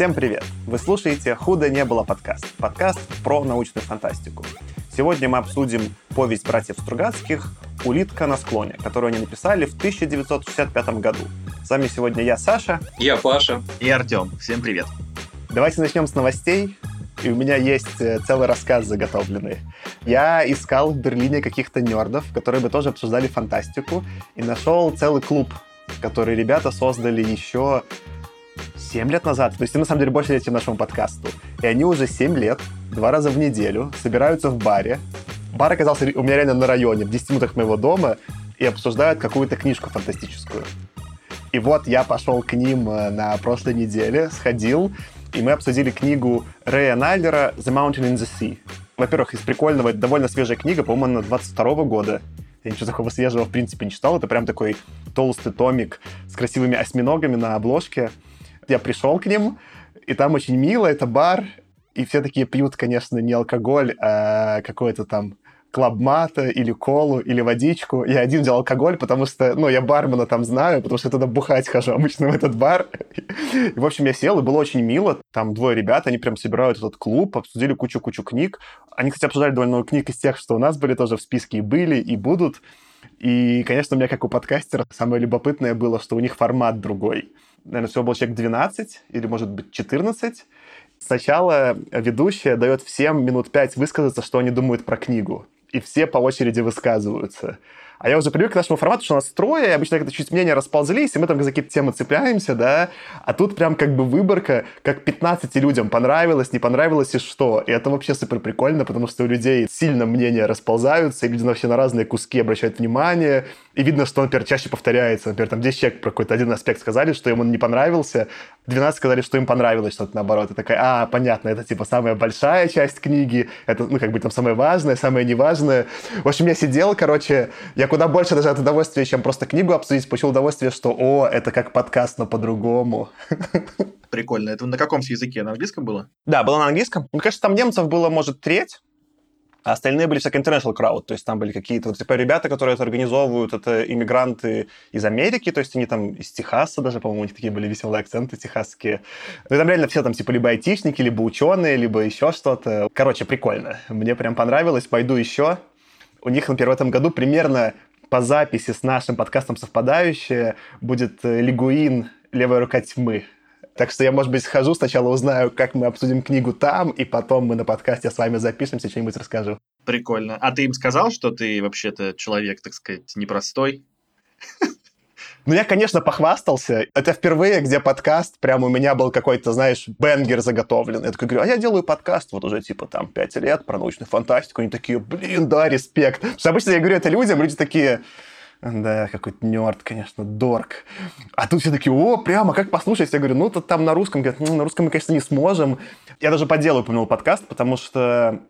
Всем привет! Вы слушаете «Худо не было» подкаст. Подкаст про научную фантастику. Сегодня мы обсудим повесть братьев Стругацких «Улитка на склоне», которую они написали в 1965 году. С вами сегодня я, Саша. Я, Паша. И Артем. Всем привет. Давайте начнем с новостей. И у меня есть э, целый рассказ заготовленный. Я искал в Берлине каких-то нердов, которые бы тоже обсуждали фантастику, и нашел целый клуб, который ребята создали еще 7 лет назад. То есть, на самом деле, больше лет, чем нашему подкасту. И они уже 7 лет, два раза в неделю, собираются в баре. Бар оказался у меня реально на районе, в 10 минутах моего дома, и обсуждают какую-то книжку фантастическую. И вот я пошел к ним э, на прошлой неделе, сходил, и мы обсудили книгу Рэя Найлера «The Mountain in the Sea». Во-первых, из прикольного, это довольно свежая книга, по-моему, она 22 года. Я ничего такого свежего, в принципе, не читал. Это прям такой толстый томик с красивыми осьминогами на обложке. Я пришел к ним, и там очень мило, это бар, и все такие пьют, конечно, не алкоголь, а какой-то там клабмата или колу или водичку. Я один взял алкоголь, потому что, ну, я бармена там знаю, потому что я туда бухать хожу обычно в этот бар. И, в общем, я сел, и было очень мило. Там двое ребят, они прям собирают этот клуб, обсудили кучу-кучу книг. Они, кстати, обсуждали довольно много книг из тех, что у нас были тоже в списке и были, и будут. И, конечно, у меня, как у подкастера, самое любопытное было, что у них формат другой. Наверное, всего было человек 12 или, может быть, 14. Сначала ведущая дает всем минут пять высказаться, что они думают про книгу и все по очереди высказываются. А я уже привык к нашему формату, что у нас трое, и обычно как-то чуть мнения расползлись, и мы там за какие-то темы цепляемся, да, а тут прям как бы выборка, как 15 людям понравилось, не понравилось и что. И это вообще супер прикольно, потому что у людей сильно мнения расползаются, и люди вообще на разные куски обращают внимание, и видно, что, например, чаще повторяется. Например, там 10 человек про какой-то один аспект сказали, что ему не понравился, 12 сказали, что им понравилось что-то наоборот. И такая, а, понятно, это типа самая большая часть книги, это, ну, как бы там самое важное, самое неважное. В общем, я сидел, короче, я куда больше даже от удовольствия, чем просто книгу обсудить, получил удовольствие, что, о, это как подкаст, но по-другому. Прикольно. Это на каком языке? На английском было? Да, было на английском. Ну, конечно, там немцев было, может, треть, а остальные были всякие international crowd, то есть там были какие-то вот типа ребята, которые это организовывают, это иммигранты из Америки, то есть они там из Техаса даже, по-моему, у них такие были веселые акценты техасские. Ну там реально все там типа либо айтишники, либо ученые, либо еще что-то. Короче, прикольно. Мне прям понравилось, пойду еще у них, например, в этом году примерно по записи с нашим подкастом совпадающее будет э, Лигуин «Левая рука тьмы». Так что я, может быть, схожу, сначала узнаю, как мы обсудим книгу там, и потом мы на подкасте с вами запишемся, что-нибудь расскажу. Прикольно. А ты им сказал, что ты вообще-то человек, так сказать, непростой? Ну, я, конечно, похвастался. Это впервые, где подкаст, прямо у меня был какой-то, знаешь, бенгер заготовлен. Я такой говорю, а я делаю подкаст вот уже, типа, там, пять лет про научную фантастику. Они такие, блин, да, респект. Потому что обычно я говорю это людям, люди такие, да, какой-то нерд, конечно, дорк. А тут все такие, о, прямо, как послушать? Я говорю, ну, то там на русском. Говорят, ну, на русском мы, конечно, не сможем. Я даже по делу упомянул подкаст, потому что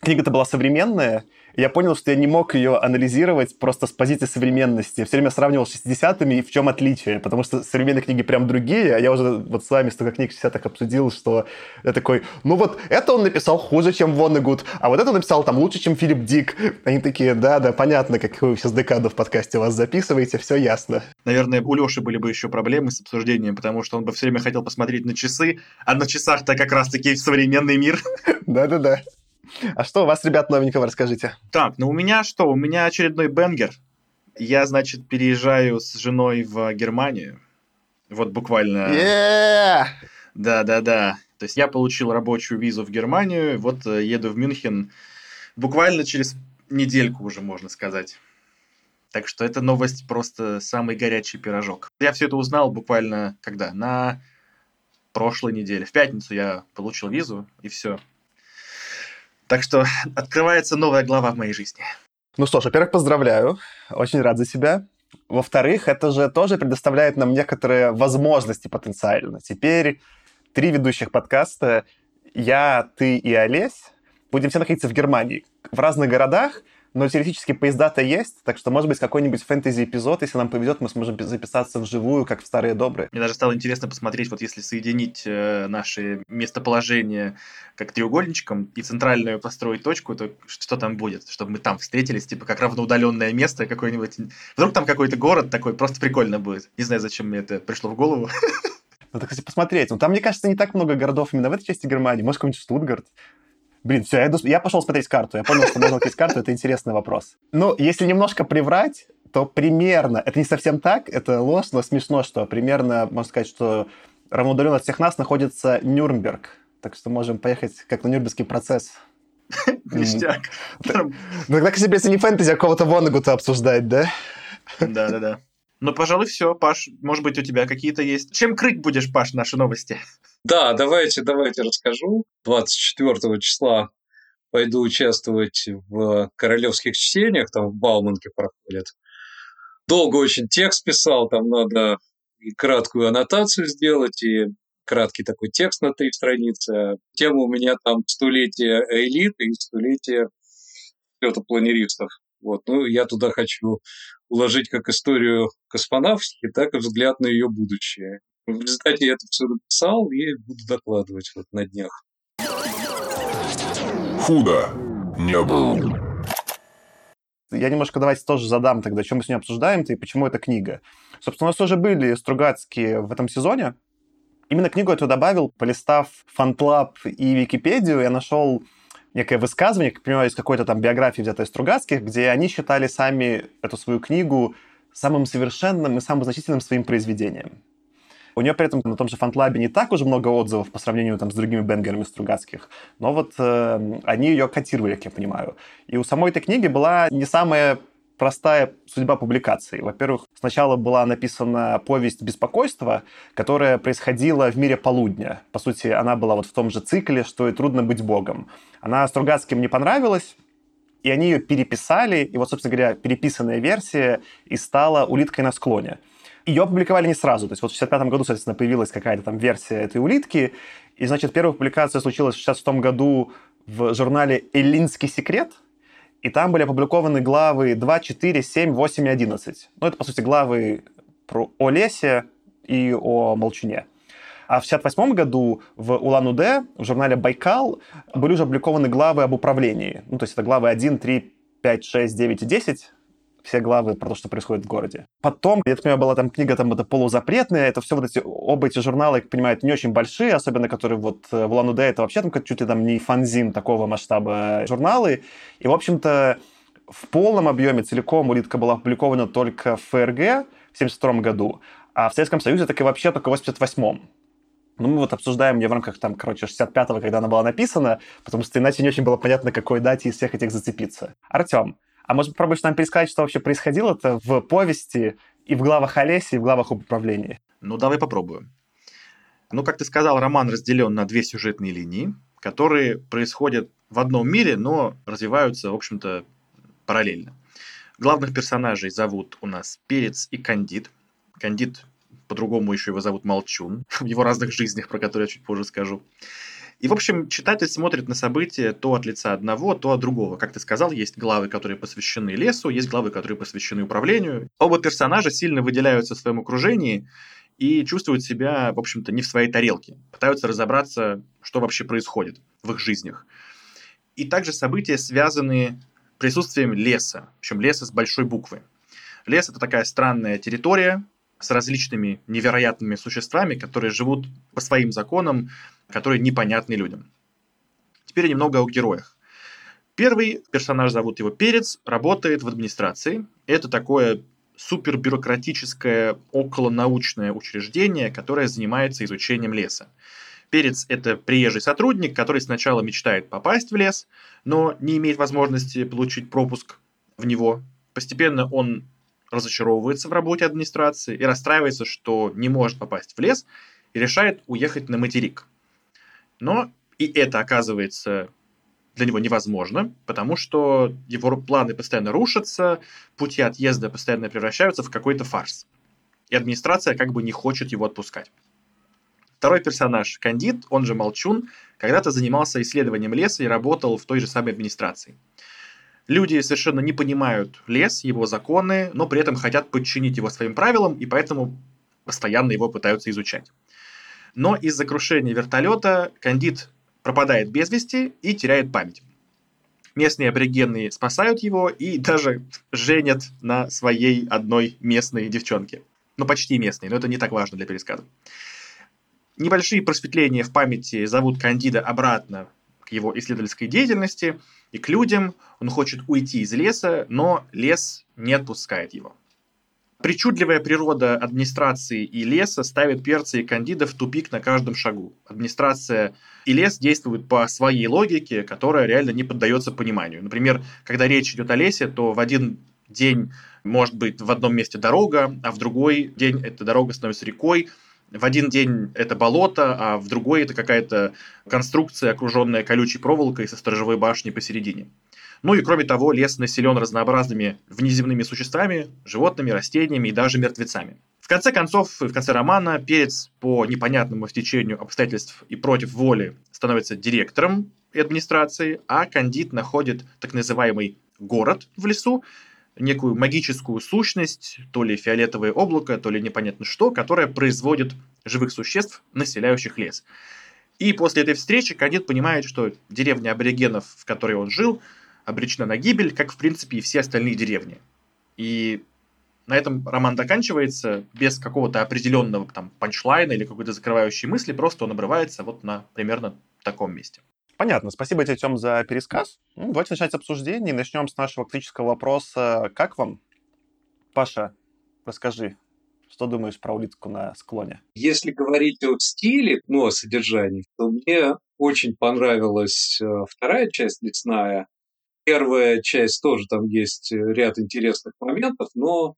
книга-то была современная, я понял, что я не мог ее анализировать просто с позиции современности. Все время сравнивал с 60-ми и в чем отличие, потому что современные книги прям другие, а я уже вот с вами столько книг 60-х обсудил, что я такой, ну вот это он написал хуже, чем Воннегуд, а вот это написал там лучше, чем Филипп Дик. Они такие, да-да, понятно, как вы сейчас декаду в подкасте вас записываете, все ясно. Наверное, у Леши были бы еще проблемы с обсуждением, потому что он бы все время хотел посмотреть на часы, а на часах-то как раз-таки современный мир. Да-да-да. А что у вас, ребят, новенького расскажите? Так, ну у меня что? У меня очередной бенгер. Я, значит, переезжаю с женой в Германию. Вот буквально... Yeah! Да-да-да. То есть я получил рабочую визу в Германию, вот э, еду в Мюнхен буквально через недельку уже, можно сказать. Так что эта новость просто самый горячий пирожок. Я все это узнал буквально когда? На прошлой неделе. В пятницу я получил визу, и все. Так что открывается новая глава в моей жизни. Ну что ж, во-первых, поздравляю. Очень рад за себя. Во-вторых, это же тоже предоставляет нам некоторые возможности потенциально. Теперь три ведущих подкаста, я, ты и Олесь, будем все находиться в Германии, в разных городах, но теоретически поезда-то есть, так что, может быть, какой-нибудь фэнтези-эпизод, если нам повезет, мы сможем записаться вживую, как в старые добрые. Мне даже стало интересно посмотреть, вот если соединить э, наши местоположения как треугольничком и центральную построить точку, то что там будет, чтобы мы там встретились, типа как равноудаленное место какое-нибудь. Вдруг там какой-то город такой, просто прикольно будет. Не знаю, зачем мне это пришло в голову. Надо, кстати, посмотреть. Ну, там, мне кажется, не так много городов именно в этой части Германии. Может, какой-нибудь Штутгарт. Блин, все, я, иду... я пошел смотреть карту. Я понял, что можно открыть карту. Это интересный вопрос. Ну, если немножко приврать, то примерно, это не совсем так, это ложь, но смешно, что примерно, можно сказать, что равноудаленно от всех нас находится Нюрнберг. Так что можем поехать как на Нюрнбергский процесс. Ништяк. Ну, тогда, кстати, если не фэнтези, а кого-то Воннегута обсуждать, да? Да-да-да. Ну, пожалуй, все, Паш. Может быть, у тебя какие-то есть. Чем крыть будешь, Паш, наши новости? Да, давайте, давайте расскажу. 24 числа пойду участвовать в королевских чтениях, там в Бауманке проходят. Долго очень текст писал, там надо и краткую аннотацию сделать, и краткий такой текст на три страницы. Тема у меня там столетие элиты и столетие планеристов. Вот. Ну, я туда хочу уложить как историю космонавтики, так и взгляд на ее будущее. В результате я это все написал и буду докладывать вот на днях. Худо не было. Я немножко давайте тоже задам тогда, чем мы сегодня обсуждаем-то и почему эта книга. Собственно, у нас уже были Стругацкие в этом сезоне. Именно книгу эту добавил, полистав Фантлаб и Википедию, я нашел некое высказывание, как понимаю, из какой-то там биографии, взятой Стругацких, где они считали сами эту свою книгу самым совершенным и самым значительным своим произведением. У нее при этом на том же фантлабе не так уже много отзывов по сравнению там, с другими бенгерами Стругацких, но вот э, они ее котировали, как я понимаю. И у самой этой книги была не самая простая судьба публикации. Во-первых, сначала была написана повесть «Беспокойство», которая происходила в мире полудня. По сути, она была вот в том же цикле, что и «Трудно быть богом». Она Стругацким не понравилась, и они ее переписали, и вот, собственно говоря, переписанная версия и стала «Улиткой на склоне». Ее опубликовали не сразу, то есть вот в 65 году, соответственно, появилась какая-то там версия этой улитки, и, значит, первая публикация случилась в 66 году в журнале «Эллинский секрет», и там были опубликованы главы 2, 4, 7, 8 и 11. Ну, это, по сути, главы про, о лесе и о молчуне. А в 1968 году в Улан-Удэ, в журнале «Байкал», были уже опубликованы главы об управлении. Ну, то есть это главы 1, 3, 5, 6, 9 и 10 все главы про то, что происходит в городе. Потом, я так понимаю, была там книга там это полузапретная, это все вот эти, оба эти журналы, я понимаю, не очень большие, особенно которые вот э, в Улан-Удэ, это вообще там чуть ли там не фанзин такого масштаба журналы. И, в общем-то, в полном объеме целиком улитка была опубликована только в ФРГ в 72 году, а в Советском Союзе так и вообще только в 88-м. Ну, мы вот обсуждаем ее в рамках, там, короче, 65-го, когда она была написана, потому что иначе не очень было понятно, какой дате из всех этих зацепиться. Артем, а может, попробуешь нам пересказать, что вообще происходило-то в повести и в главах Олеси, и в главах об управлении? Ну, давай попробуем. Ну, как ты сказал, роман разделен на две сюжетные линии, которые происходят в одном мире, но развиваются, в общем-то, параллельно. Главных персонажей зовут у нас Перец и Кандид. Кандид, по-другому еще его зовут Молчун, в его разных жизнях, про которые я чуть позже скажу. И, в общем, читатель смотрит на события то от лица одного, то от другого. Как ты сказал, есть главы, которые посвящены лесу, есть главы, которые посвящены управлению. Оба персонажа сильно выделяются в своем окружении и чувствуют себя, в общем-то, не в своей тарелке. Пытаются разобраться, что вообще происходит в их жизнях. И также события связаны присутствием леса, причем леса с большой буквы. Лес – это такая странная территория, с различными невероятными существами, которые живут по своим законам, которые непонятны людям. Теперь немного о героях. Первый персонаж, зовут его Перец, работает в администрации. Это такое супербюрократическое околонаучное учреждение, которое занимается изучением леса. Перец – это приезжий сотрудник, который сначала мечтает попасть в лес, но не имеет возможности получить пропуск в него. Постепенно он разочаровывается в работе администрации и расстраивается, что не может попасть в лес, и решает уехать на материк. Но и это оказывается для него невозможно, потому что его планы постоянно рушатся, пути отъезда постоянно превращаются в какой-то фарс. И администрация как бы не хочет его отпускать. Второй персонаж, Кандид, он же Молчун, когда-то занимался исследованием леса и работал в той же самой администрации. Люди совершенно не понимают лес, его законы, но при этом хотят подчинить его своим правилам, и поэтому постоянно его пытаются изучать. Но из-за крушения вертолета Кандид пропадает без вести и теряет память. Местные аборигены спасают его и даже женят на своей одной местной девчонке. Ну, почти местной, но это не так важно для пересказа. Небольшие просветления в памяти зовут Кандида обратно его исследовательской деятельности и к людям. Он хочет уйти из леса, но лес не отпускает его. Причудливая природа администрации и леса ставит перца и кандида в тупик на каждом шагу. Администрация и лес действуют по своей логике, которая реально не поддается пониманию. Например, когда речь идет о лесе, то в один день может быть в одном месте дорога, а в другой день эта дорога становится рекой, в один день это болото, а в другой это какая-то конструкция, окруженная колючей проволокой со сторожевой башней посередине. Ну и кроме того, лес населен разнообразными внеземными существами, животными, растениями и даже мертвецами. В конце концов, в конце романа Перец по непонятному стечению обстоятельств и против воли становится директором администрации, а Кандид находит так называемый город в лесу, некую магическую сущность, то ли фиолетовое облако, то ли непонятно что, которое производит живых существ, населяющих лес. И после этой встречи Кандид понимает, что деревня аборигенов, в которой он жил, обречена на гибель, как, в принципе, и все остальные деревни. И на этом роман заканчивается без какого-то определенного там панчлайна или какой-то закрывающей мысли, просто он обрывается вот на примерно таком месте. Понятно. Спасибо тебе, Тем, за пересказ. Ну, давайте начать обсуждение. Начнем с нашего критического вопроса. Как вам? Паша, расскажи, что думаешь про улитку на склоне? Если говорить о стиле, ну, о содержании, то мне очень понравилась э, вторая часть «Лесная». Первая часть тоже там есть ряд интересных моментов, но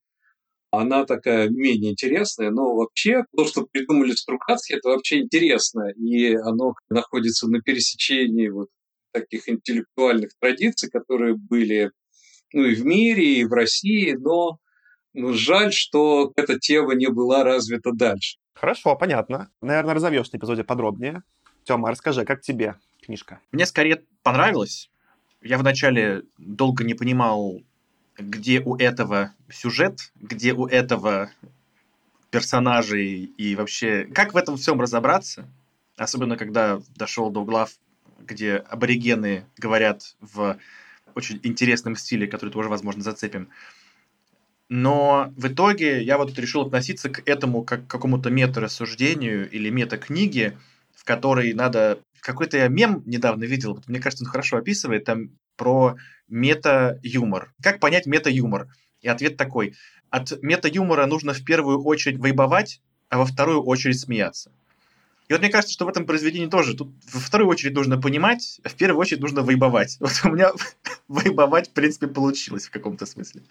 она такая менее интересная, но вообще то, что придумали Стругацкие, это вообще интересно, и оно находится на пересечении вот таких интеллектуальных традиций, которые были ну, и в мире, и в России, но ну, жаль, что эта тема не была развита дальше. Хорошо, понятно. Наверное, разовьешь на эпизоде подробнее. Тёма, расскажи, как тебе книжка? Мне скорее понравилось. Я вначале долго не понимал, где у этого сюжет, где у этого персонажей и вообще... Как в этом всем разобраться? Особенно, когда дошел до глав, где аборигены говорят в очень интересном стиле, который тоже, возможно, зацепим. Но в итоге я вот решил относиться к этому как к какому-то мета-рассуждению или мета-книге, в которой надо... Какой-то я мем недавно видел, мне кажется, он хорошо описывает, там про мета-юмор. Как понять мета-юмор? И ответ такой. От мета-юмора нужно в первую очередь вайбовать, а во вторую очередь смеяться. И вот мне кажется, что в этом произведении тоже. Тут во вторую очередь нужно понимать, а в первую очередь нужно вайбовать. Вот у меня вайбовать, в принципе, получилось в каком-то смысле.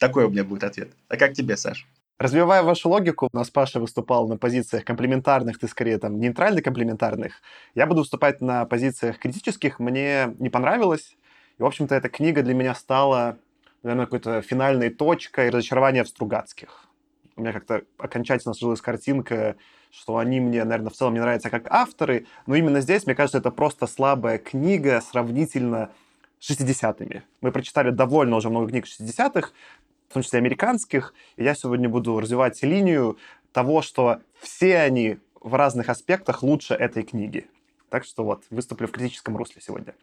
Такой у меня будет ответ. А как тебе, Саш? Развивая вашу логику, у нас Паша выступал на позициях комплементарных, ты скорее там нейтрально-комплементарных. Я буду выступать на позициях критических. Мне не понравилось. И, в общем-то, эта книга для меня стала, наверное, какой-то финальной точкой разочарования в Стругацких. У меня как-то окончательно сложилась картинка, что они мне, наверное, в целом не нравятся как авторы, но именно здесь, мне кажется, это просто слабая книга сравнительно с 60-ми. Мы прочитали довольно уже много книг 60-х, в том числе американских, и я сегодня буду развивать линию того, что все они в разных аспектах лучше этой книги. Так что вот, выступлю в критическом русле сегодня.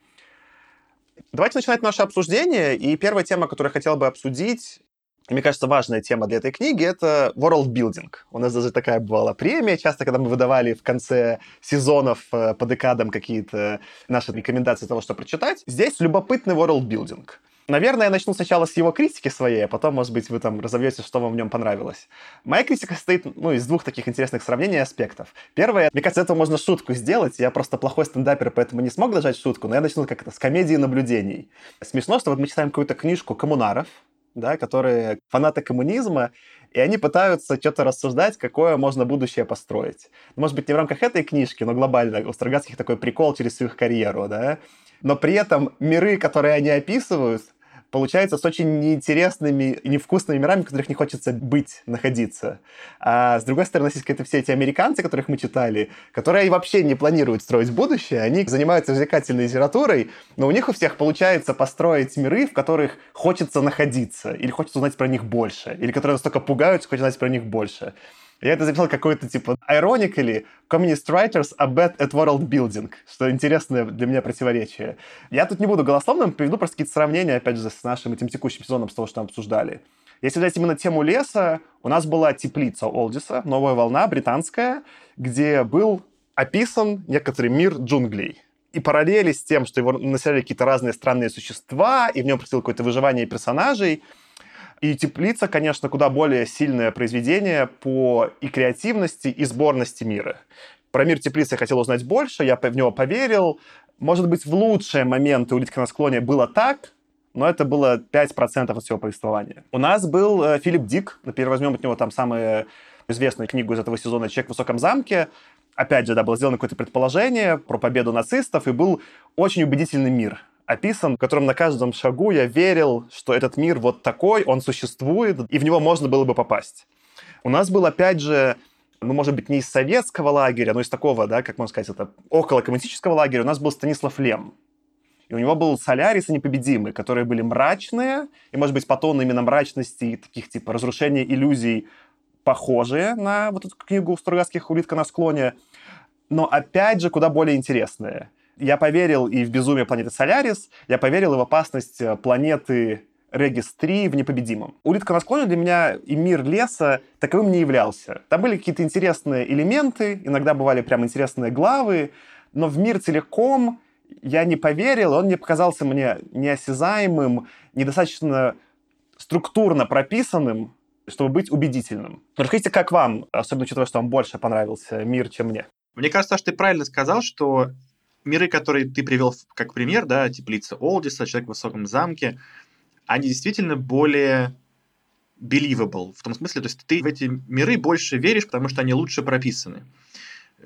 Давайте начинать наше обсуждение. И первая тема, которую я хотел бы обсудить, мне кажется, важная тема для этой книги — это world building. У нас даже такая бывала премия. Часто, когда мы выдавали в конце сезонов э, по декадам какие-то наши рекомендации того, что прочитать, здесь любопытный world building — Наверное, я начну сначала с его критики своей, а потом, может быть, вы там разовьете, что вам в нем понравилось. Моя критика состоит ну, из двух таких интересных сравнений и аспектов. Первое, мне кажется, этого можно шутку сделать. Я просто плохой стендапер, поэтому не смог дожать шутку, но я начну как-то с комедии наблюдений. Смешно, что вот мы читаем какую-то книжку коммунаров, да, которые фанаты коммунизма, и они пытаются что-то рассуждать, какое можно будущее построить. Может быть, не в рамках этой книжки, но глобально у Строгацких такой прикол через свою карьеру, да. Но при этом миры, которые они описывают, получается с очень неинтересными и невкусными мирами, в которых не хочется быть, находиться. А с другой стороны, есть какие-то все эти американцы, которых мы читали, которые вообще не планируют строить будущее, они занимаются развлекательной литературой, но у них у всех получается построить миры, в которых хочется находиться, или хочется узнать про них больше, или которые настолько пугают, что хочется знать про них больше. Я это записал какой-то типа ironically communist writers are bad at world building, что интересное для меня противоречие. Я тут не буду голословным, приведу просто какие-то сравнения, опять же, с нашим этим текущим сезоном, с того, что мы обсуждали. Если взять именно тему леса, у нас была теплица Олдиса, новая волна, британская, где был описан некоторый мир джунглей. И параллели с тем, что его населяли какие-то разные странные существа, и в нем происходило какое-то выживание персонажей, и «Теплица», конечно, куда более сильное произведение по и креативности, и сборности мира. Про мир «Теплицы» я хотел узнать больше, я в него поверил. Может быть, в лучшие моменты «Улитка на склоне» было так, но это было 5% от всего повествования. У нас был э, Филипп Дик, например, возьмем от него там самую известную книгу из этого сезона «Человек в высоком замке», опять же, да, было сделано какое-то предположение про победу нацистов, и был очень убедительный мир описан, в котором на каждом шагу я верил, что этот мир вот такой, он существует, и в него можно было бы попасть. У нас был, опять же, ну, может быть, не из советского лагеря, но из такого, да, как можно сказать, это около коммунистического лагеря, у нас был Станислав Лем. И у него был Солярис и Непобедимый, которые были мрачные, и, может быть, по тону именно мрачности и таких, типа, разрушения иллюзий похожие на вот эту книгу Стругацких «Улитка на склоне», но, опять же, куда более интересные. Я поверил и в безумие планеты Солярис, я поверил и в опасность э, планеты Регис-3 в «Непобедимом». «Улитка на склоне» для меня и мир леса таковым не являлся. Там были какие-то интересные элементы, иногда бывали прям интересные главы, но в мир целиком я не поверил, он не показался мне неосязаемым, недостаточно структурно прописанным, чтобы быть убедительным. Расскажите, как вам, особенно учитывая, что вам больше понравился мир, чем мне? Мне кажется, что ты правильно сказал, что миры, которые ты привел как пример, да, теплица Олдиса, человек в высоком замке, они действительно более believable, в том смысле, то есть ты в эти миры больше веришь, потому что они лучше прописаны.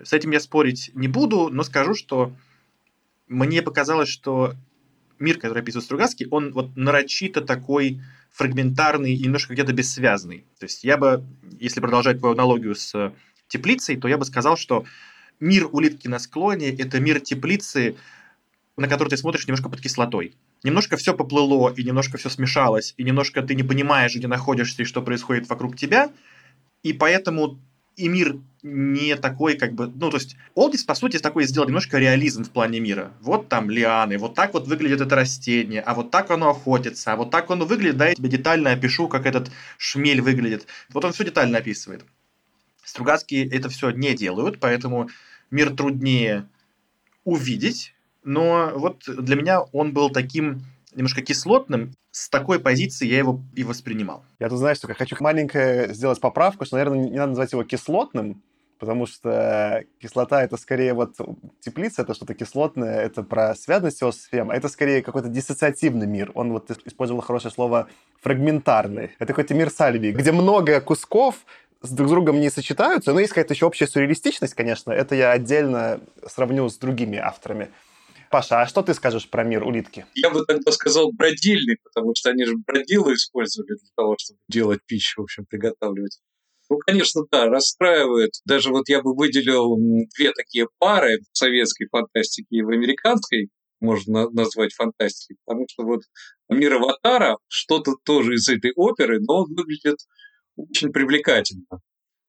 С этим я спорить не буду, но скажу, что мне показалось, что мир, который описывает Стругацкий, он вот нарочито такой фрагментарный и немножко где-то бессвязный. То есть я бы, если продолжать твою аналогию с теплицей, то я бы сказал, что мир улитки на склоне – это мир теплицы, на который ты смотришь немножко под кислотой. Немножко все поплыло, и немножко все смешалось, и немножко ты не понимаешь, где находишься и что происходит вокруг тебя, и поэтому и мир не такой, как бы, ну, то есть, Олдис, по сути, такой сделал немножко реализм в плане мира. Вот там лианы, вот так вот выглядит это растение, а вот так оно охотится, а вот так оно выглядит, да, я тебе детально опишу, как этот шмель выглядит. Вот он все детально описывает. Стругацкие это все не делают, поэтому мир труднее увидеть, но вот для меня он был таким немножко кислотным. С такой позиции я его и воспринимал. Я тут, знаешь, только хочу маленькое сделать поправку, что, наверное, не надо называть его кислотным, потому что кислота — это скорее вот теплица, это что-то кислотное, это про связанность его с фем, а это скорее какой-то диссоциативный мир. Он вот использовал хорошее слово фрагментарный. Это какой-то мир Сальви, где много кусков, с друг с другом не сочетаются, но есть какая-то еще общая сюрреалистичность, конечно. Это я отдельно сравню с другими авторами. Паша, а что ты скажешь про мир улитки? Я бы тогда сказал бродильный, потому что они же бродилы использовали для того, чтобы делать пищу, в общем, приготавливать. Ну, конечно, да, расстраивает. Даже вот я бы выделил две такие пары в советской фантастике и в американской, можно назвать фантастикой, потому что вот мир Аватара, что-то тоже из этой оперы, но он выглядит очень привлекательно.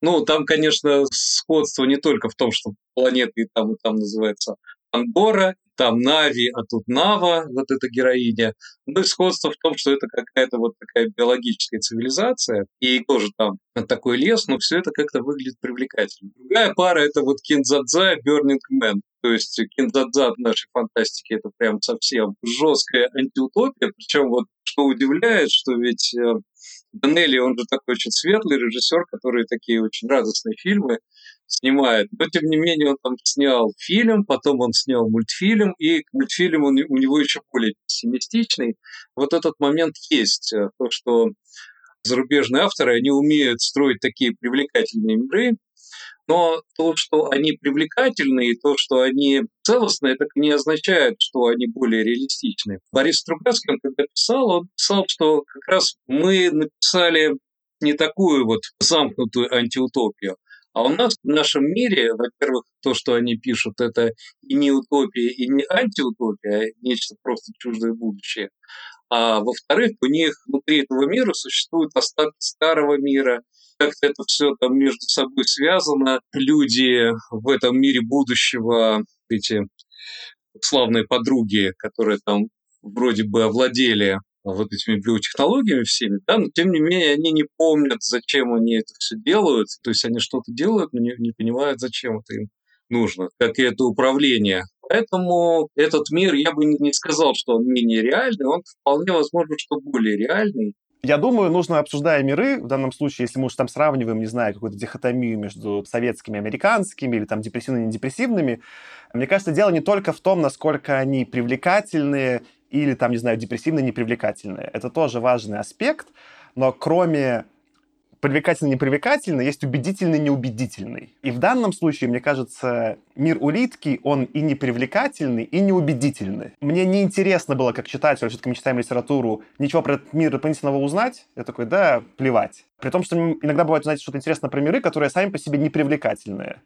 Ну, там, конечно, сходство не только в том, что планеты и там, и там называется Андора, там Нави, а тут Нава, вот эта героиня. Ну и сходство в том, что это какая-то вот такая биологическая цивилизация, и тоже там такой лес, но все это как-то выглядит привлекательно. Другая пара — это вот Кинзадза и Burning Man. То есть Кинзадза в нашей фантастике — это прям совсем жесткая антиутопия, причем вот что удивляет, что ведь э, Данелли, он же такой очень светлый режиссер, который такие очень радостные фильмы снимает. Но, тем не менее, он там снял фильм, потом он снял мультфильм, и мультфильм он, у него еще более пессимистичный. Вот этот момент есть, э, то, что зарубежные авторы, они умеют строить такие привлекательные миры, но то, что они привлекательны, и то, что они целостные, это не означает, что они более реалистичны. Борис Стругацкий, когда писал, он писал, что как раз мы написали не такую вот замкнутую антиутопию, а у нас в нашем мире, во-первых, то, что они пишут, это и не утопия, и не антиутопия, а нечто просто чуждое будущее. А во-вторых, у них внутри этого мира существуют остатки старого мира, как-то это все там между собой связано. Люди в этом мире будущего, эти славные подруги, которые там вроде бы овладели вот этими биотехнологиями всеми, да, но тем не менее они не помнят, зачем они это все делают, то есть они что-то делают, но не, не понимают, зачем это им нужно, как и это управление. Поэтому этот мир, я бы не сказал, что он менее реальный, он вполне возможно, что более реальный. Я думаю, нужно, обсуждая миры, в данном случае, если мы уж там сравниваем, не знаю, какую-то дихотомию между советскими и американскими, или там депрессивными и недепрессивными, мне кажется, дело не только в том, насколько они привлекательные или там, не знаю, депрессивно непривлекательные. Это тоже важный аспект, но кроме привлекательный непривлекательный, есть убедительный неубедительный. И в данном случае, мне кажется, мир улитки, он и непривлекательный, и неубедительный. Мне неинтересно было, как читателю, все-таки мы читаем литературу, ничего про этот мир дополнительного узнать. Я такой, да, плевать. При том, что иногда бывает узнать что-то интересное про миры, которые сами по себе непривлекательные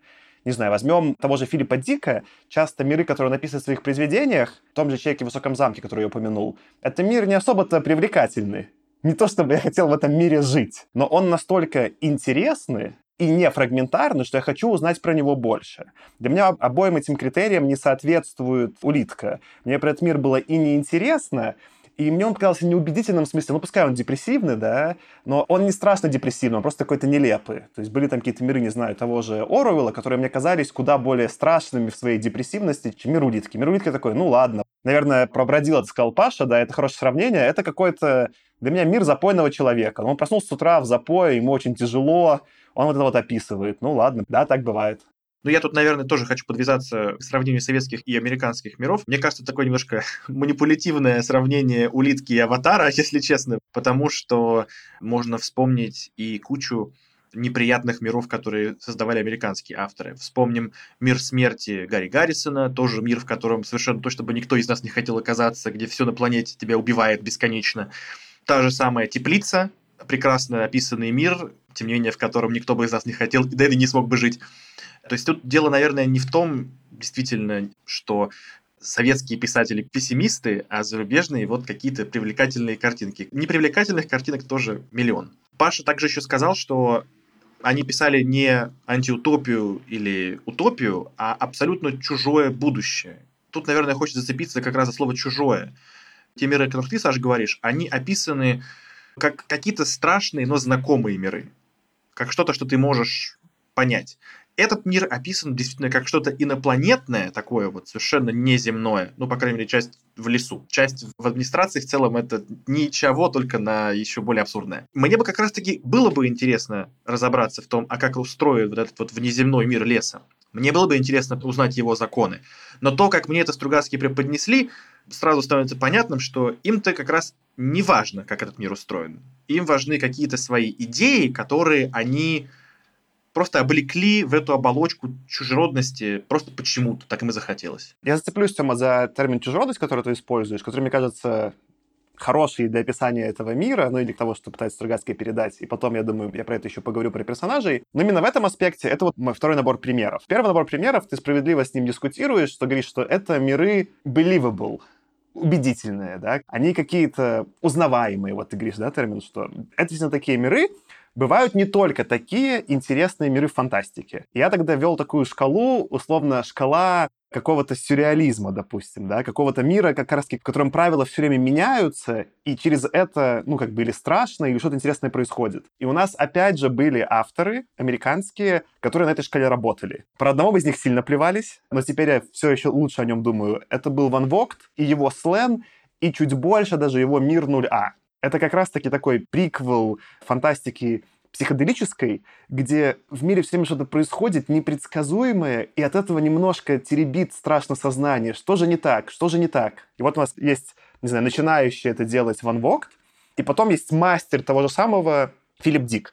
не знаю, возьмем того же Филиппа Дика, часто миры, которые он описывает в своих произведениях, в том же «Человеке в высоком замке», который я упомянул, это мир не особо-то привлекательный. Не то, чтобы я хотел в этом мире жить, но он настолько интересный, и не фрагментарный, что я хочу узнать про него больше. Для меня обоим этим критериям не соответствует улитка. Мне про этот мир было и неинтересно, и мне он показался неубедительным в смысле, ну, пускай он депрессивный, да, но он не страшно депрессивный, он просто какой-то нелепый. То есть были там какие-то миры, не знаю, того же Оруэлла, которые мне казались куда более страшными в своей депрессивности, чем мир улитки. Мир улитки такой, ну, ладно. Наверное, пробродил от сказал Паша, да, это хорошее сравнение. Это какой-то для меня мир запойного человека. Он проснулся с утра в запое, ему очень тяжело, он вот это вот описывает. Ну ладно, да, так бывает. Ну, я тут, наверное, тоже хочу подвязаться к сравнению советских и американских миров. Мне кажется, такое немножко манипулятивное сравнение улитки и аватара, если честно, потому что можно вспомнить и кучу неприятных миров, которые создавали американские авторы. Вспомним «Мир смерти» Гарри Гаррисона, тоже мир, в котором совершенно то, чтобы никто из нас не хотел оказаться, где все на планете тебя убивает бесконечно. Та же самая «Теплица», прекрасно описанный мир, тем не менее, в котором никто бы из нас не хотел, да и не смог бы жить. То есть тут дело, наверное, не в том, действительно, что советские писатели пессимисты, а зарубежные вот какие-то привлекательные картинки. Непривлекательных картинок тоже миллион. Паша также еще сказал, что они писали не антиутопию или утопию, а абсолютно чужое будущее. Тут, наверное, хочется зацепиться как раз за слово «чужое». Те миры, о которых ты, Саш, говоришь, они описаны как какие-то страшные, но знакомые миры. Как что-то, что ты можешь понять этот мир описан действительно как что-то инопланетное, такое вот совершенно неземное, ну, по крайней мере, часть в лесу. Часть в администрации в целом это ничего, только на еще более абсурдное. Мне бы как раз-таки было бы интересно разобраться в том, а как устроен вот этот вот внеземной мир леса. Мне было бы интересно узнать его законы. Но то, как мне это Стругацкие преподнесли, сразу становится понятным, что им-то как раз не важно, как этот мир устроен. Им важны какие-то свои идеи, которые они просто облекли в эту оболочку чужеродности просто почему-то, так им и захотелось. Я зацеплюсь, Тёма, за термин чужеродность, который ты используешь, который, мне кажется, хороший для описания этого мира, ну или того, что пытается Стругацкий передать. И потом, я думаю, я про это еще поговорю про персонажей. Но именно в этом аспекте это вот мой второй набор примеров. Первый набор примеров, ты справедливо с ним дискутируешь, что говоришь, что это миры believable, убедительные, да, они какие-то узнаваемые, вот ты говоришь, да, термин, что это действительно такие миры, бывают не только такие интересные миры фантастики. Я тогда вел такую шкалу, условно, шкала какого-то сюрреализма, допустим, да, какого-то мира, как раз в котором правила все время меняются, и через это, ну, как бы или страшно, или что-то интересное происходит. И у нас, опять же, были авторы американские, которые на этой шкале работали. Про одного из них сильно плевались, но теперь я все еще лучше о нем думаю. Это был Ван Вогт и его Слен, и чуть больше даже его Мир 0А. Это как раз-таки такой приквел фантастики психоделической, где в мире все время что-то происходит непредсказуемое, и от этого немножко теребит страшно сознание. Что же не так? Что же не так? И вот у нас есть, не знаю, начинающий это делать Ван Вогт, и потом есть мастер того же самого Филипп Дик.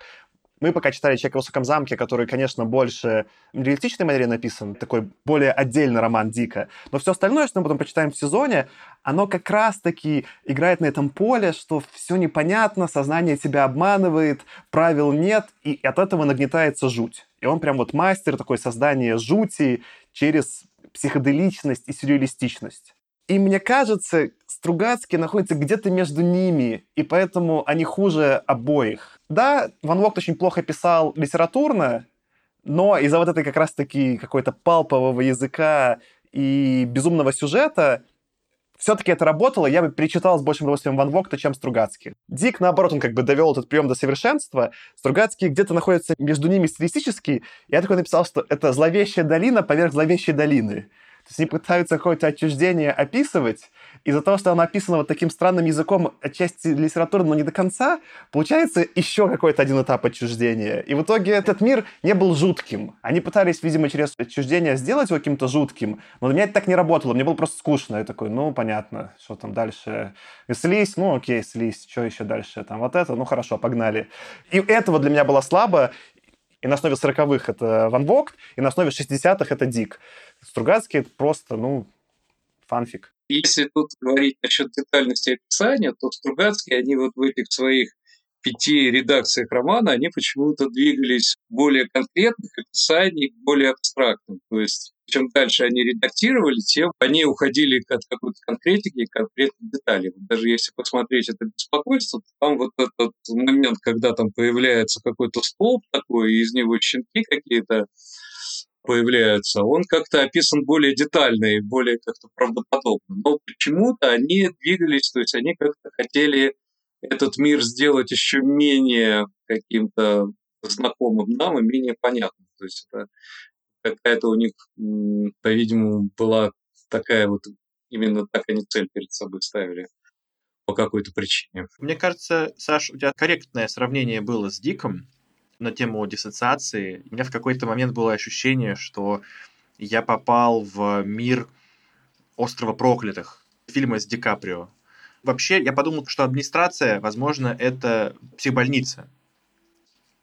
Мы пока читали «Человек в высоком замке», который, конечно, больше в реалистичной манере написан, такой более отдельный роман Дика. Но все остальное, что мы потом почитаем в сезоне, оно как раз-таки играет на этом поле, что все непонятно, сознание тебя обманывает, правил нет, и от этого нагнетается жуть. И он прям вот мастер такой создания жути через психоделичность и сюрреалистичность. И мне кажется, Стругацкий находится где-то между ними, и поэтому они хуже обоих. Да, Ван Вогт очень плохо писал литературно, но из-за вот этой как раз-таки какой-то палпового языка и безумного сюжета все-таки это работало, я бы перечитал с большим удовольствием Ван Вогта, чем Стругацкий. Дик, наоборот, он как бы довел этот прием до совершенства. Стругацкий где-то находится между ними стилистически. Я такой написал, что это зловещая долина поверх зловещей долины. То есть они пытаются какое-то отчуждение описывать, из-за того, что оно описано вот таким странным языком, отчасти литературно, но не до конца, получается еще какой-то один этап отчуждения. И в итоге этот мир не был жутким. Они пытались, видимо, через отчуждение сделать его каким-то жутким, но для меня это так не работало. Мне было просто скучно. Я такой, ну, понятно, что там дальше. И слизь, ну, окей, слизь, что еще дальше? Там вот это, ну, хорошо, погнали. И этого для меня было слабо, и на основе 40-х это Ван Вогт, и на основе 60-х это Дик. Стругацкий просто, ну, фанфик. Если тут говорить насчет детальности описания, то Стругацкие, они вот в этих своих пяти редакциях романа, они почему-то двигались более конкретных описаний, более абстрактным. То есть чем дальше они редактировали, тем они уходили от какой-то конкретики, конкретных деталей. Даже если посмотреть это беспокойство, там вот этот момент, когда там появляется какой-то столб такой, и из него щенки какие-то появляются, он как-то описан более детально и более как-то правдоподобно. Но почему-то они двигались, то есть они как-то хотели этот мир сделать еще менее каким-то знакомым нам и менее понятным. То есть это какая-то у них, по-видимому, была такая вот, именно так они цель перед собой ставили по какой-то причине. Мне кажется, Саш, у тебя корректное сравнение было с Диком, на тему диссоциации, у меня в какой-то момент было ощущение, что я попал в мир острова проклятых, фильма с Ди Каприо. Вообще, я подумал, что администрация, возможно, это психбольница.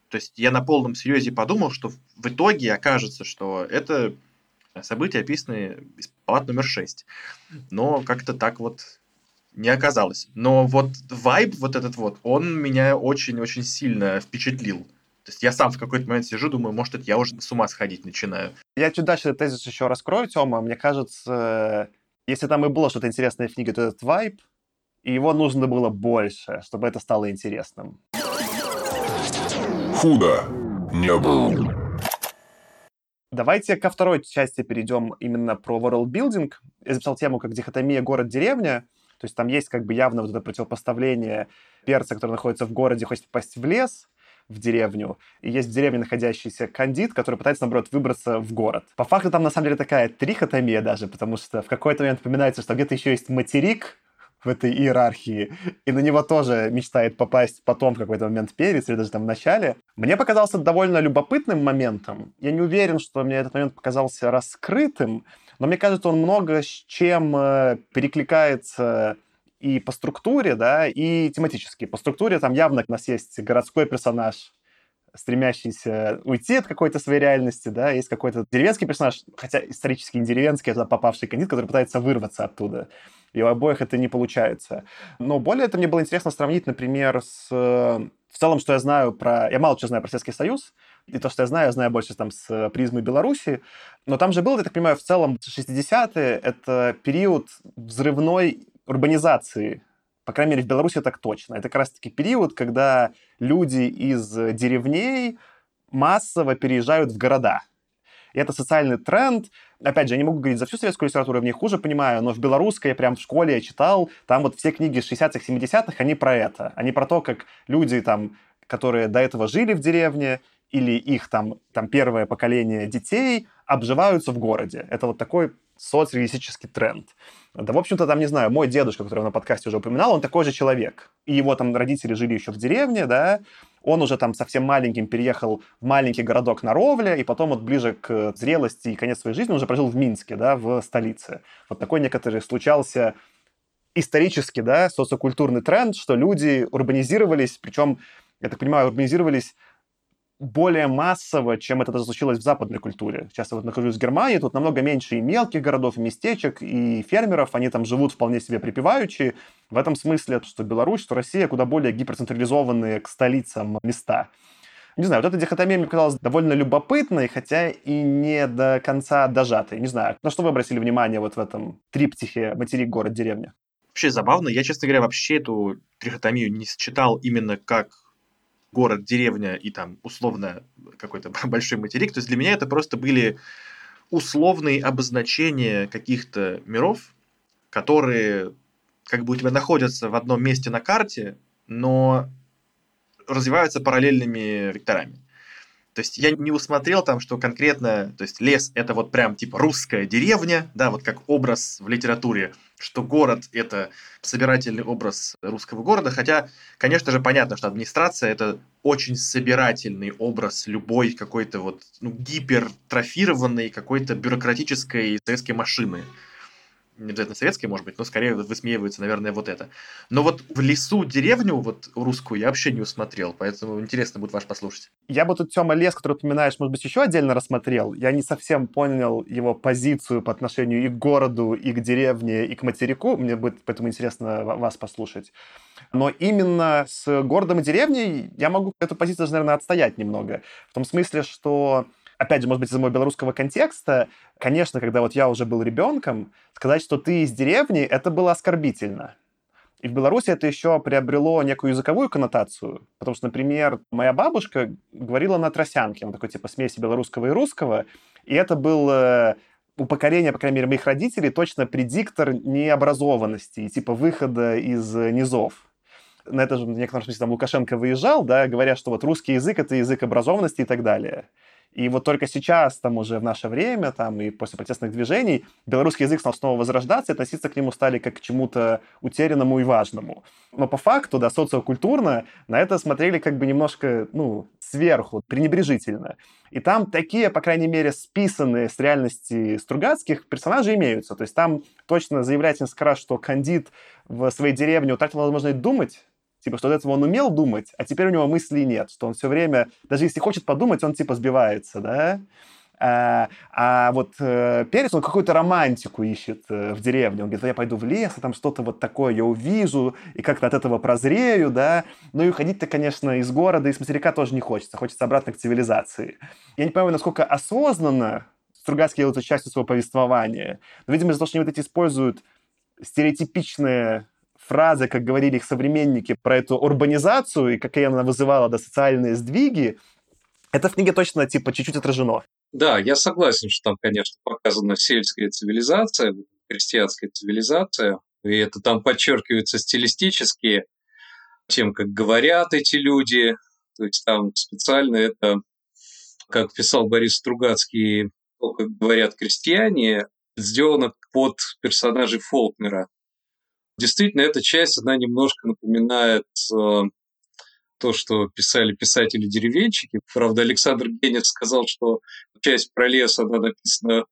То есть я на полном серьезе подумал, что в итоге окажется, что это события, описанные из палат номер 6. Но как-то так вот не оказалось. Но вот вайб вот этот вот, он меня очень-очень сильно впечатлил. То есть я сам в какой-то момент сижу, думаю, может, это я уже с ума сходить начинаю. Я чуть дальше тезис еще раскрою, Тёма. Мне кажется, если там и было что-то интересное в книге, то этот вайп, и его нужно было больше, чтобы это стало интересным. Худо не было. Давайте ко второй части перейдем именно про world Я записал тему как дихотомия город-деревня. То есть там есть как бы явно вот это противопоставление перца, который находится в городе, хочет попасть в лес, в деревню, и есть в деревне находящийся кандид, который пытается, наоборот, выбраться в город. По факту там, на самом деле, такая трихотомия даже, потому что в какой-то момент упоминается, что где-то еще есть материк, в этой иерархии, и на него тоже мечтает попасть потом в какой-то момент перец, или даже там в начале. Мне показался довольно любопытным моментом. Я не уверен, что мне этот момент показался раскрытым, но мне кажется, он много с чем э, перекликается и по структуре, да, и тематически. По структуре там явно у нас есть городской персонаж, стремящийся уйти от какой-то своей реальности, да, есть какой-то деревенский персонаж, хотя исторически не деревенский, это попавший кандидат, который пытается вырваться оттуда. И у обоих это не получается. Но более это мне было интересно сравнить, например, с... В целом, что я знаю про... Я мало что знаю про Советский Союз, и то, что я знаю, я знаю больше там с призмы Беларуси. Но там же был, я так понимаю, в целом 60-е — это период взрывной урбанизации, по крайней мере, в Беларуси так точно. Это как раз-таки период, когда люди из деревней массово переезжают в города. И это социальный тренд. Опять же, я не могу говорить за всю советскую литературу, я в ней хуже понимаю, но в белорусской, прям в школе я читал, там вот все книги 60-х, 70-х, они про это. Они про то, как люди там, которые до этого жили в деревне, или их там, там первое поколение детей обживаются в городе. Это вот такой соцреалистический тренд. Да, в общем-то, там, не знаю, мой дедушка, который на подкасте уже упоминал, он такой же человек. И его там родители жили еще в деревне, да, он уже там совсем маленьким переехал в маленький городок на Ровле, и потом вот ближе к зрелости и конец своей жизни он уже прожил в Минске, да, в столице. Вот такой некоторый случался исторически, да, социокультурный тренд, что люди урбанизировались, причем, я так понимаю, урбанизировались более массово, чем это случилось в западной культуре. Сейчас я вот нахожусь в Германии, тут намного меньше и мелких городов, и местечек, и фермеров, они там живут вполне себе припеваючи. В этом смысле, что Беларусь, что Россия куда более гиперцентрализованные к столицам места. Не знаю, вот эта дихотомия мне показалась довольно любопытной, хотя и не до конца дожатой. Не знаю, на что вы обратили внимание вот в этом триптихе «Материк, город, деревня»? Вообще забавно. Я, честно говоря, вообще эту трихотомию не считал именно как город, деревня и там условно какой-то большой материк. То есть для меня это просто были условные обозначения каких-то миров, которые как бы у тебя находятся в одном месте на карте, но развиваются параллельными векторами. То есть я не усмотрел там, что конкретно, то есть лес это вот прям типа русская деревня, да, вот как образ в литературе, что город это собирательный образ русского города, хотя, конечно же, понятно, что администрация это очень собирательный образ любой какой-то вот ну, гипертрофированной какой-то бюрократической советской машины не обязательно советской, может быть, но скорее высмеивается, наверное, вот это. Но вот в лесу деревню вот русскую я вообще не усмотрел, поэтому интересно будет ваш послушать. Я бы тут Тёма лес, который упоминаешь, может быть, еще отдельно рассмотрел. Я не совсем понял его позицию по отношению и к городу, и к деревне, и к материку. Мне будет поэтому интересно вас послушать. Но именно с городом и деревней я могу эту позицию наверное, отстоять немного. В том смысле, что опять же, может быть, из-за моего белорусского контекста, конечно, когда вот я уже был ребенком, сказать, что ты из деревни, это было оскорбительно. И в Беларуси это еще приобрело некую языковую коннотацию, потому что, например, моя бабушка говорила на тросянке, на такой типа смеси белорусского и русского, и это был э, у поколения, по крайней мере, моих родителей точно предиктор необразованности и типа выхода из низов. На это же в некотором смысле там Лукашенко выезжал, да, говоря, что вот русский язык — это язык образованности и так далее. И вот только сейчас, там уже в наше время, там и после протестных движений, белорусский язык стал снова возрождаться, и относиться к нему стали как к чему-то утерянному и важному. Но по факту, да, социокультурно на это смотрели как бы немножко, ну, сверху, пренебрежительно. И там такие, по крайней мере, списанные с реальности Стругацких персонажи имеются. То есть там точно заявлять несколько раз, что Кандид в своей деревне утратил возможность думать, Типа, что до этого он умел думать, а теперь у него мыслей нет, что он все время, даже если хочет подумать, он типа сбивается, да? А, а вот э, Перец, он какую-то романтику ищет э, в деревне. Он говорит, я пойду в лес, и там что-то вот такое я увижу, и как-то от этого прозрею, да. Ну и уходить-то, конечно, из города, из материка тоже не хочется. Хочется обратно к цивилизации. Я не понимаю, насколько осознанно Стругацкий делает частью своего повествования. Но, видимо, из-за того, что они вот эти используют стереотипичные фразы, как говорили их современники, про эту урбанизацию и какие она вызывала да, социальные сдвиги, это в книге точно типа чуть-чуть отражено. Да, я согласен, что там, конечно, показана сельская цивилизация, крестьянская цивилизация, и это там подчеркивается стилистически тем, как говорят эти люди, то есть там специально это, как писал Борис Стругацкий, то, как говорят крестьяне, сделано под персонажей Фолкнера. Действительно, эта часть, она немножко напоминает э, то, что писали писатели-деревенщики. Правда, Александр Генец сказал, что часть про лес, она написана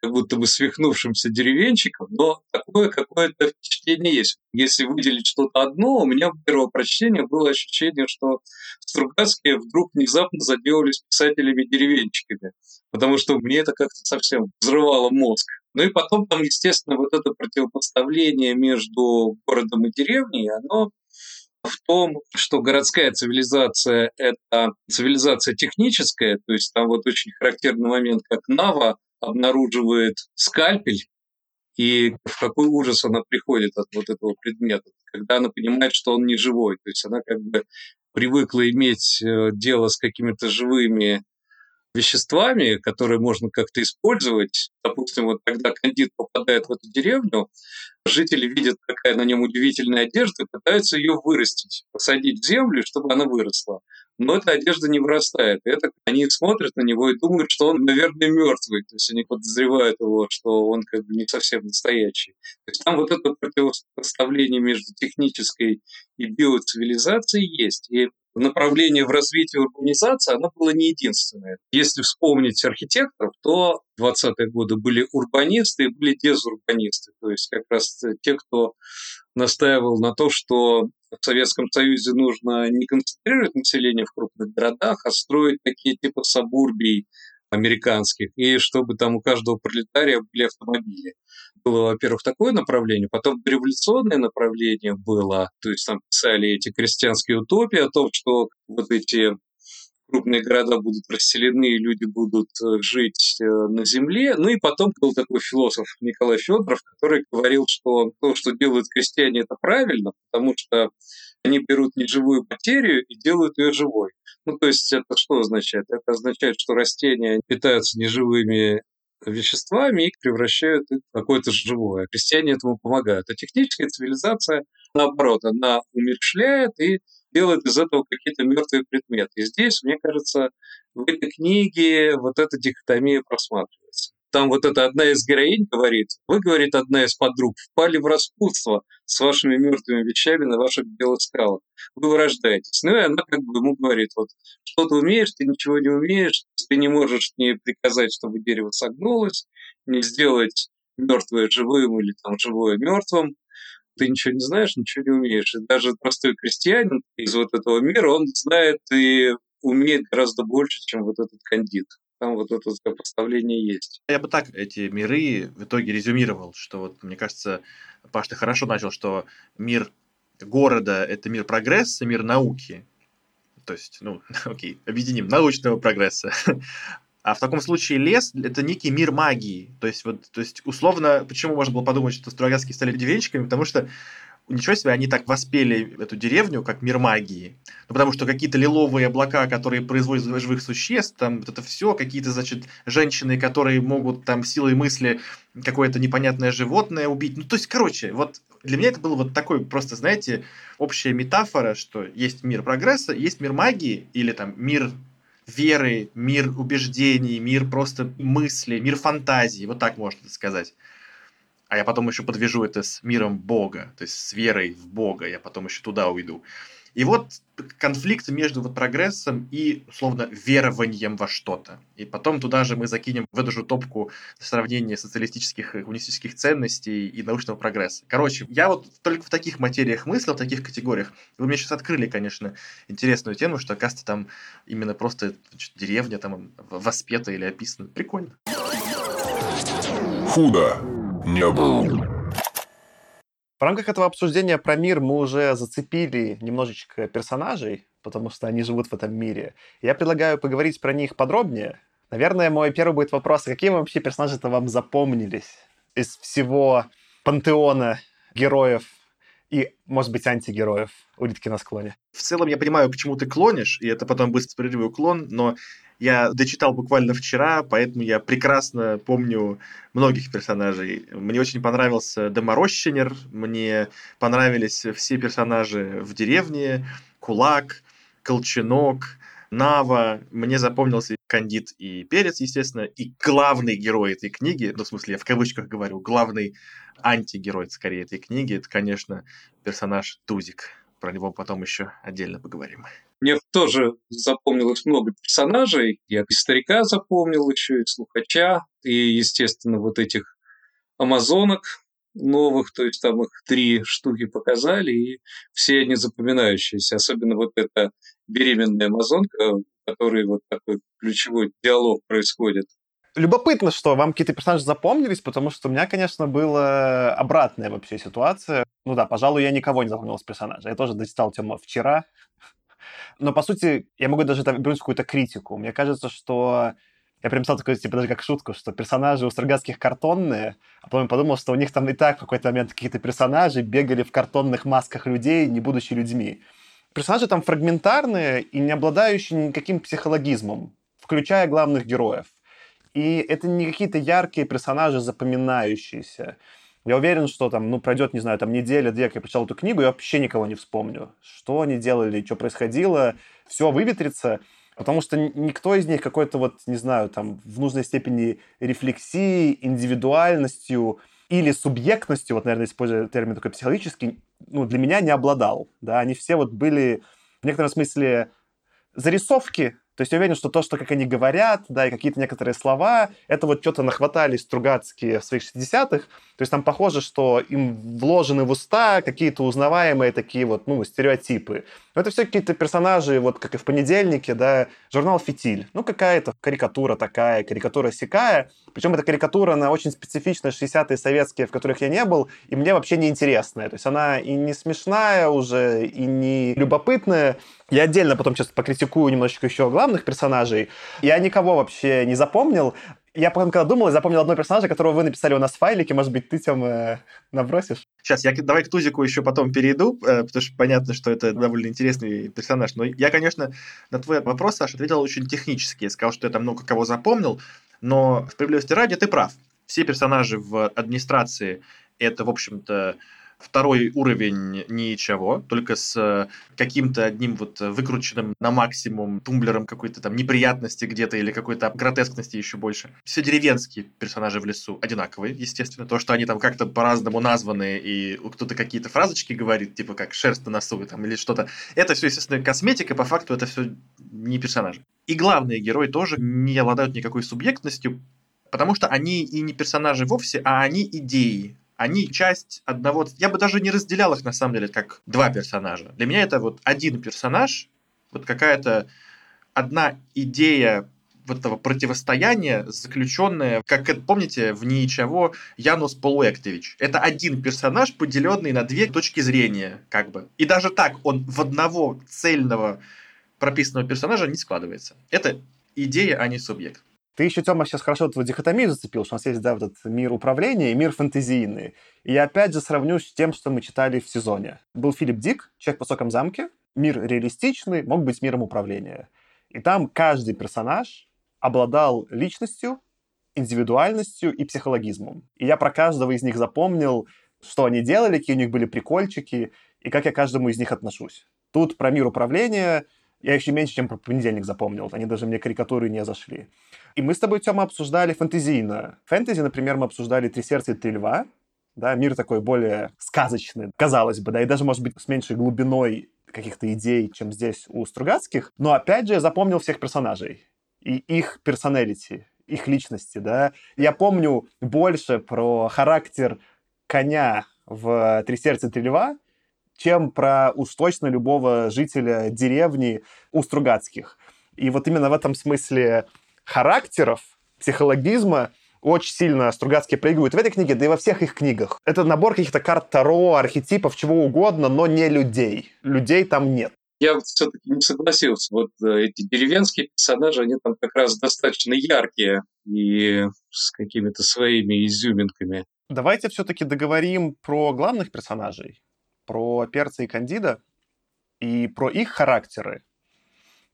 как будто бы свихнувшимся деревенщиком, но такое какое-то впечатление есть. Если выделить что-то одно, у меня первого прочтения было ощущение, что Стругацкие вдруг внезапно заделались писателями-деревенщиками, потому что мне это как-то совсем взрывало мозг. Ну и потом там, естественно, вот это противопоставление между городом и деревней, оно в том, что городская цивилизация – это цивилизация техническая, то есть там вот очень характерный момент, как Нава обнаруживает скальпель, и в какой ужас она приходит от вот этого предмета, когда она понимает, что он не живой. То есть она как бы привыкла иметь э, дело с какими-то живыми веществами, которые можно как-то использовать. Допустим, вот когда кандид попадает в эту деревню, жители видят, какая на нем удивительная одежда, пытаются ее вырастить, посадить в землю, чтобы она выросла. Но эта одежда не вырастает. Это они смотрят на него и думают, что он, наверное, мертвый. То есть они подозревают его, что он как бы не совсем настоящий. То есть там вот это противопоставление между технической и биоцивилизацией есть. И направление в развитии урбанизации, оно было не единственное. Если вспомнить архитекторов, то в 20-е годы были урбанисты и были дезурбанисты, то есть как раз те, кто настаивал на том, что в Советском Союзе нужно не концентрировать население в крупных городах, а строить такие типа сабурбий американских, и чтобы там у каждого пролетария были автомобили. Было, во-первых, такое направление, потом революционное направление было, то есть там писали эти крестьянские утопии о том, что вот эти крупные города будут расселены, и люди будут э, жить э, на земле. Ну и потом был такой философ Николай Федоров, который говорил, что то, что делают крестьяне, это правильно, потому что они берут неживую материю и делают ее живой. Ну, то есть это что означает? Это означает, что растения питаются неживыми веществами и превращают их в какое-то живое. Крестьяне этому помогают. А техническая цивилизация, наоборот, она умершляет и делает из этого какие-то мертвые предметы. И здесь, мне кажется, в этой книге вот эта дихотомия просматривается. Там вот эта одна из героинь говорит, вы, говорит, одна из подруг, впали в распутство с вашими мертвыми вещами на ваших белых скалах. Вы вырождаетесь. Ну и она как бы ему говорит, вот, что ты умеешь, ты ничего не умеешь, ты не можешь не приказать, чтобы дерево согнулось, не сделать мертвое живым или там живое мертвым, ты ничего не знаешь, ничего не умеешь. И даже простой крестьянин из вот этого мира, он знает и умеет гораздо больше, чем вот этот кандид. Там вот это сопоставление есть. Я бы так эти миры в итоге резюмировал, что вот, мне кажется, Паш, ты хорошо начал, что мир города – это мир прогресса, мир науки. То есть, ну, окей, объединим, научного прогресса. А в таком случае лес – это некий мир магии. То есть, вот, то есть, условно, почему можно было подумать, что Строгацкие стали деревенщиками? Потому что ничего себе, они так воспели эту деревню, как мир магии. Ну, потому что какие-то лиловые облака, которые производят живых существ, там вот это все, какие-то, значит, женщины, которые могут там силой мысли какое-то непонятное животное убить. Ну, то есть, короче, вот для меня это было вот такой просто, знаете, общая метафора, что есть мир прогресса, есть мир магии или там мир веры, мир убеждений, мир просто мысли, мир фантазии, вот так можно сказать. А я потом еще подвяжу это с миром Бога, то есть с верой в Бога, я потом еще туда уйду. И вот конфликт между вот прогрессом и, условно, верованием во что-то. И потом туда же мы закинем в эту же топку сравнение социалистических и коммунистических ценностей и научного прогресса. Короче, я вот только в таких материях мыслил, в таких категориях. Вы мне сейчас открыли, конечно, интересную тему, что, оказывается, там именно просто значит, деревня там воспета или описана. Прикольно. Худо не был. В рамках этого обсуждения про мир мы уже зацепили немножечко персонажей, потому что они живут в этом мире. Я предлагаю поговорить про них подробнее. Наверное, мой первый будет вопрос, а какие вообще персонажи-то вам запомнились из всего пантеона героев и, может быть, антигероев улитки на склоне? В целом я понимаю, к чему ты клонишь, и это потом быстро справедливый уклон, но я дочитал буквально вчера, поэтому я прекрасно помню многих персонажей. Мне очень понравился Доморощенер, мне понравились все персонажи в деревне, Кулак, Колченок, Нава. Мне запомнился Кандид и Перец, естественно, и главный герой этой книги, ну, в смысле, я в кавычках говорю, главный антигерой, скорее, этой книги, это, конечно, персонаж Тузик. Про него потом еще отдельно поговорим. Мне тоже запомнилось много персонажей. Я и старика запомнил еще, и слухача, и, естественно, вот этих амазонок новых, то есть там их три штуки показали, и все они запоминающиеся. Особенно вот эта беременная амазонка, в которой вот такой ключевой диалог происходит. Любопытно, что вам какие-то персонажи запомнились, потому что у меня, конечно, была обратная вообще ситуация. Ну да, пожалуй, я никого не запомнил с персонажа. Я тоже дочитал Тему вчера, но, по сути, я могу даже вернуть какую-то критику. Мне кажется, что я прям стал такой, типа, даже как шутку, что персонажи у Строгацких картонные, а потом подумал, что у них там и так в какой-то момент какие-то персонажи бегали в картонных масках людей, не будучи людьми. Персонажи там фрагментарные и не обладающие никаким психологизмом, включая главных героев. И это не какие-то яркие персонажи, запоминающиеся. Я уверен, что там, ну, пройдет, не знаю, там неделя-две, как я прочитал эту книгу, я вообще никого не вспомню. Что они делали, что происходило, все выветрится, потому что никто из них какой-то вот, не знаю, там, в нужной степени рефлексии, индивидуальностью или субъектностью, вот, наверное, используя термин такой психологический, ну, для меня не обладал, да, они все вот были в некотором смысле зарисовки то есть я уверен, что то, что как они говорят, да, и какие-то некоторые слова, это вот что-то нахватались Стругацкие в своих 60-х. То есть там похоже, что им вложены в уста какие-то узнаваемые такие вот, ну, стереотипы. Но это все какие-то персонажи, вот как и в понедельнике, да, журнал «Фитиль». Ну, какая-то карикатура такая, карикатура сякая. Причем эта карикатура, она очень специфичная, 60-е советские, в которых я не был, и мне вообще не интересная. То есть она и не смешная уже, и не любопытная, я отдельно потом сейчас покритикую немножечко еще главных персонажей. Я никого вообще не запомнил. Я потом, когда думал, я запомнил одного персонажа, которого вы написали у нас в файлике. Может быть, ты, Тем, э, набросишь? Сейчас, я давай к Тузику еще потом перейду, э, потому что понятно, что это довольно интересный персонаж. Но я, конечно, на твой вопрос, Саша, ответил очень технически. Я сказал, что я там много кого запомнил. Но справедливости ради ты прав. Все персонажи в администрации это, в общем-то, второй уровень ничего, только с каким-то одним вот выкрученным на максимум тумблером какой-то там неприятности где-то или какой-то гротескности еще больше. Все деревенские персонажи в лесу одинаковые, естественно. То, что они там как-то по-разному названы, и кто-то какие-то фразочки говорит, типа как шерсть на носу там, или что-то. Это все, естественно, косметика, по факту это все не персонажи. И главные герои тоже не обладают никакой субъектностью, потому что они и не персонажи вовсе, а они идеи они часть одного... Я бы даже не разделял их, на самом деле, как два персонажа. Для меня это вот один персонаж, вот какая-то одна идея вот этого противостояния, заключенная, как помните, в ничего Янус Полуэктович. Это один персонаж, поделенный на две точки зрения, как бы. И даже так он в одного цельного прописанного персонажа не складывается. Это идея, а не субъект. Ты еще, Тёма, сейчас хорошо эту дихотомию зацепил, что у нас есть, да, вот этот мир управления и мир фэнтезийный. И я опять же сравню с тем, что мы читали в сезоне. Был Филипп Дик, «Человек в высоком замке», мир реалистичный, мог быть миром управления. И там каждый персонаж обладал личностью, индивидуальностью и психологизмом. И я про каждого из них запомнил, что они делали, какие у них были прикольчики, и как я к каждому из них отношусь. Тут про мир управления я еще меньше, чем про понедельник запомнил. Они даже мне карикатуры не зашли. И мы с тобой, Тёма, обсуждали фэнтезийно. Фэнтези, например, мы обсуждали «Три сердца и три льва», да, мир такой более сказочный, казалось бы, да, и даже, может быть, с меньшей глубиной каких-то идей, чем здесь у Стругацких. Но, опять же, я запомнил всех персонажей и их персоналити, их личности, да. Я помню больше про характер коня в «Три сердца и три льва», чем про уж точно любого жителя деревни у Стругацких. И вот именно в этом смысле характеров, психологизма очень сильно Стругацкие проигрывают в этой книге, да и во всех их книгах. Это набор каких-то карт Таро, архетипов, чего угодно, но не людей. Людей там нет. Я вот все-таки не согласился. Вот э, эти деревенские персонажи, они там как раз достаточно яркие и с какими-то своими изюминками. Давайте все-таки договорим про главных персонажей про Перца и Кандида и про их характеры.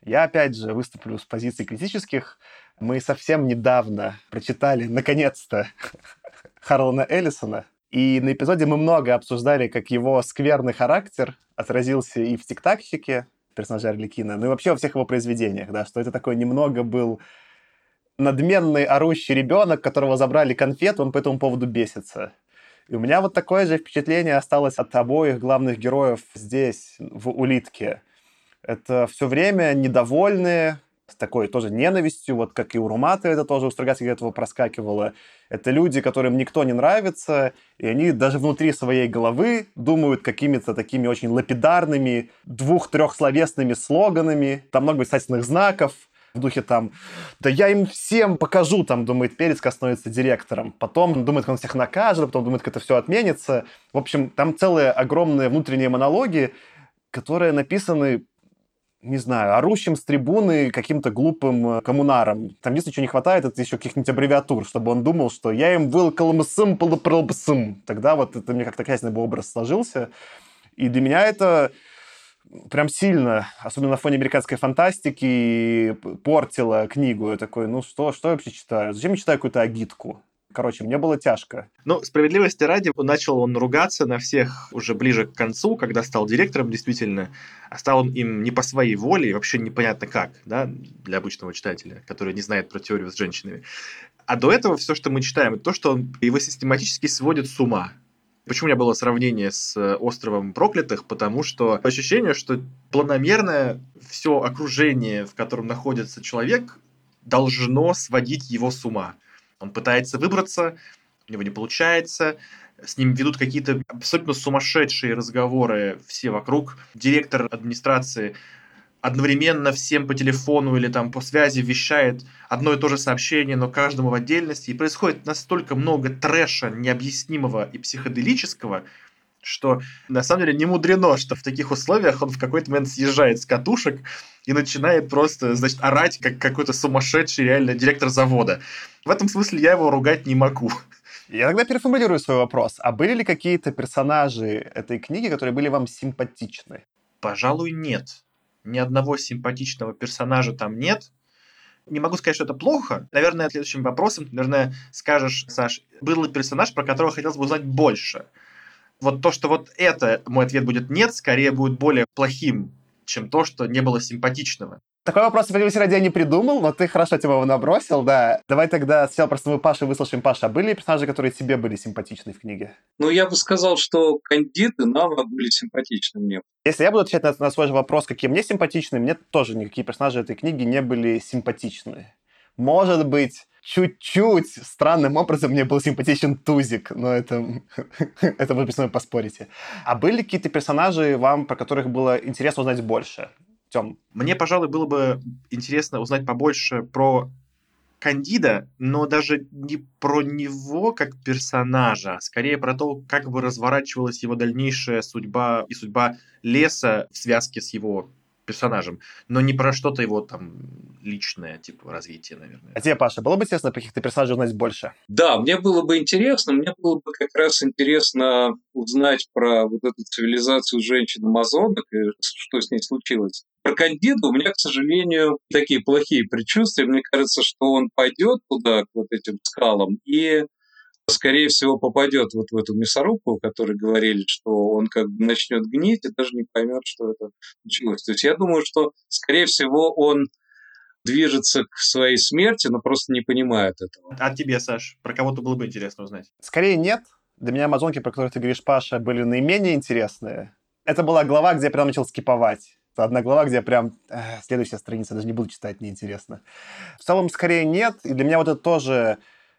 Я, опять же, выступлю с позиций критических. Мы совсем недавно прочитали, наконец-то, Харлана Эллисона, и на эпизоде мы много обсуждали, как его скверный характер отразился и в «Тиктакщике», персонажа Арлекина, ну и вообще во всех его произведениях, да, что это такой немного был надменный, орущий ребенок, которого забрали конфет, он по этому поводу бесится. И у меня вот такое же впечатление осталось от обоих главных героев здесь, в «Улитке». Это все время недовольные, с такой тоже ненавистью, вот как и у Румата это тоже у Стругацких этого проскакивало. Это люди, которым никто не нравится, и они даже внутри своей головы думают какими-то такими очень лапидарными, двух-трехсловесными слоганами. Там много писательных знаков, в духе там, да я им всем покажу, там, думает Перецка становится директором. Потом думает, он всех накажет, потом думает, как это все отменится. В общем, там целые огромные внутренние монологи, которые написаны не знаю, орущим с трибуны каким-то глупым э, коммунаром. Там единственное, чего не хватает, это еще каких-нибудь аббревиатур, чтобы он думал, что я им вылкалмсым, полупролбсым. Тогда вот это мне как-то красный бы образ сложился. И для меня это прям сильно, особенно на фоне американской фантастики, портила книгу. Я такой, ну что, что я вообще читаю? Зачем я читаю какую-то агитку? Короче, мне было тяжко. Ну, справедливости ради, начал он ругаться на всех уже ближе к концу, когда стал директором, действительно. А стал он им не по своей воле, вообще непонятно как, да, для обычного читателя, который не знает про теорию с женщинами. А до этого все, что мы читаем, это то, что он его систематически сводит с ума. Почему у меня было сравнение с э, островом проклятых? Потому что ощущение, что планомерное все окружение, в котором находится человек, должно сводить его с ума. Он пытается выбраться, у него не получается, с ним ведут какие-то абсолютно сумасшедшие разговоры все вокруг. Директор администрации одновременно всем по телефону или там по связи вещает одно и то же сообщение, но каждому в отдельности. И происходит настолько много трэша необъяснимого и психоделического, что на самом деле не мудрено, что в таких условиях он в какой-то момент съезжает с катушек и начинает просто, значит, орать, как какой-то сумасшедший реально директор завода. В этом смысле я его ругать не могу. Я тогда переформулирую свой вопрос. А были ли какие-то персонажи этой книги, которые были вам симпатичны? Пожалуй, нет ни одного симпатичного персонажа там нет. Не могу сказать, что это плохо. Наверное, следующим вопросом, наверное, скажешь, Саш, был ли персонаж, про которого хотелось бы узнать больше? Вот то, что вот это, мой ответ будет нет, скорее будет более плохим, чем то, что не было симпатичного. Такой вопрос, справедливости ради, я не придумал, но ты хорошо типа его набросил, да. Давай тогда сначала просто мы Паша выслушаем Паша. А были персонажи, которые тебе были симпатичны в книге? Ну, я бы сказал, что кандиды Нава были симпатичны мне. Если я буду отвечать на, на свой же вопрос, какие мне симпатичны, мне тоже никакие персонажи этой книги не были симпатичны. Может быть, чуть-чуть странным образом мне был симпатичен Тузик, но это, это вы со мной поспорите. А были какие-то персонажи вам, про которых было интересно узнать больше? Тем. Мне, пожалуй, было бы интересно узнать побольше про Кандида, но даже не про него как персонажа, а скорее про то, как бы разворачивалась его дальнейшая судьба и судьба леса в связке с его персонажем, но не про что-то его там личное, типа развитие, наверное. А тебе, Паша, было бы интересно про каких-то персонажей узнать больше? Да, мне было бы интересно, мне было бы как раз интересно узнать про вот эту цивилизацию женщин-амазонок и что с ней случилось. Про Кандиду у меня, к сожалению, такие плохие предчувствия. Мне кажется, что он пойдет туда, к вот этим скалам, и скорее всего, попадет вот в эту мясорубку, о которой говорили, что он как бы начнет гнить и даже не поймет, что это началось. То есть я думаю, что, скорее всего, он движется к своей смерти, но просто не понимает этого. А тебе, Саш, про кого-то было бы интересно узнать? Скорее нет. Для меня амазонки, про которые ты говоришь, Паша, были наименее интересные. Это была глава, где я прям начал скиповать. Одна глава, где прям... Эх, следующая страница, даже не буду читать, неинтересно. В целом, скорее нет. И для меня вот это тоже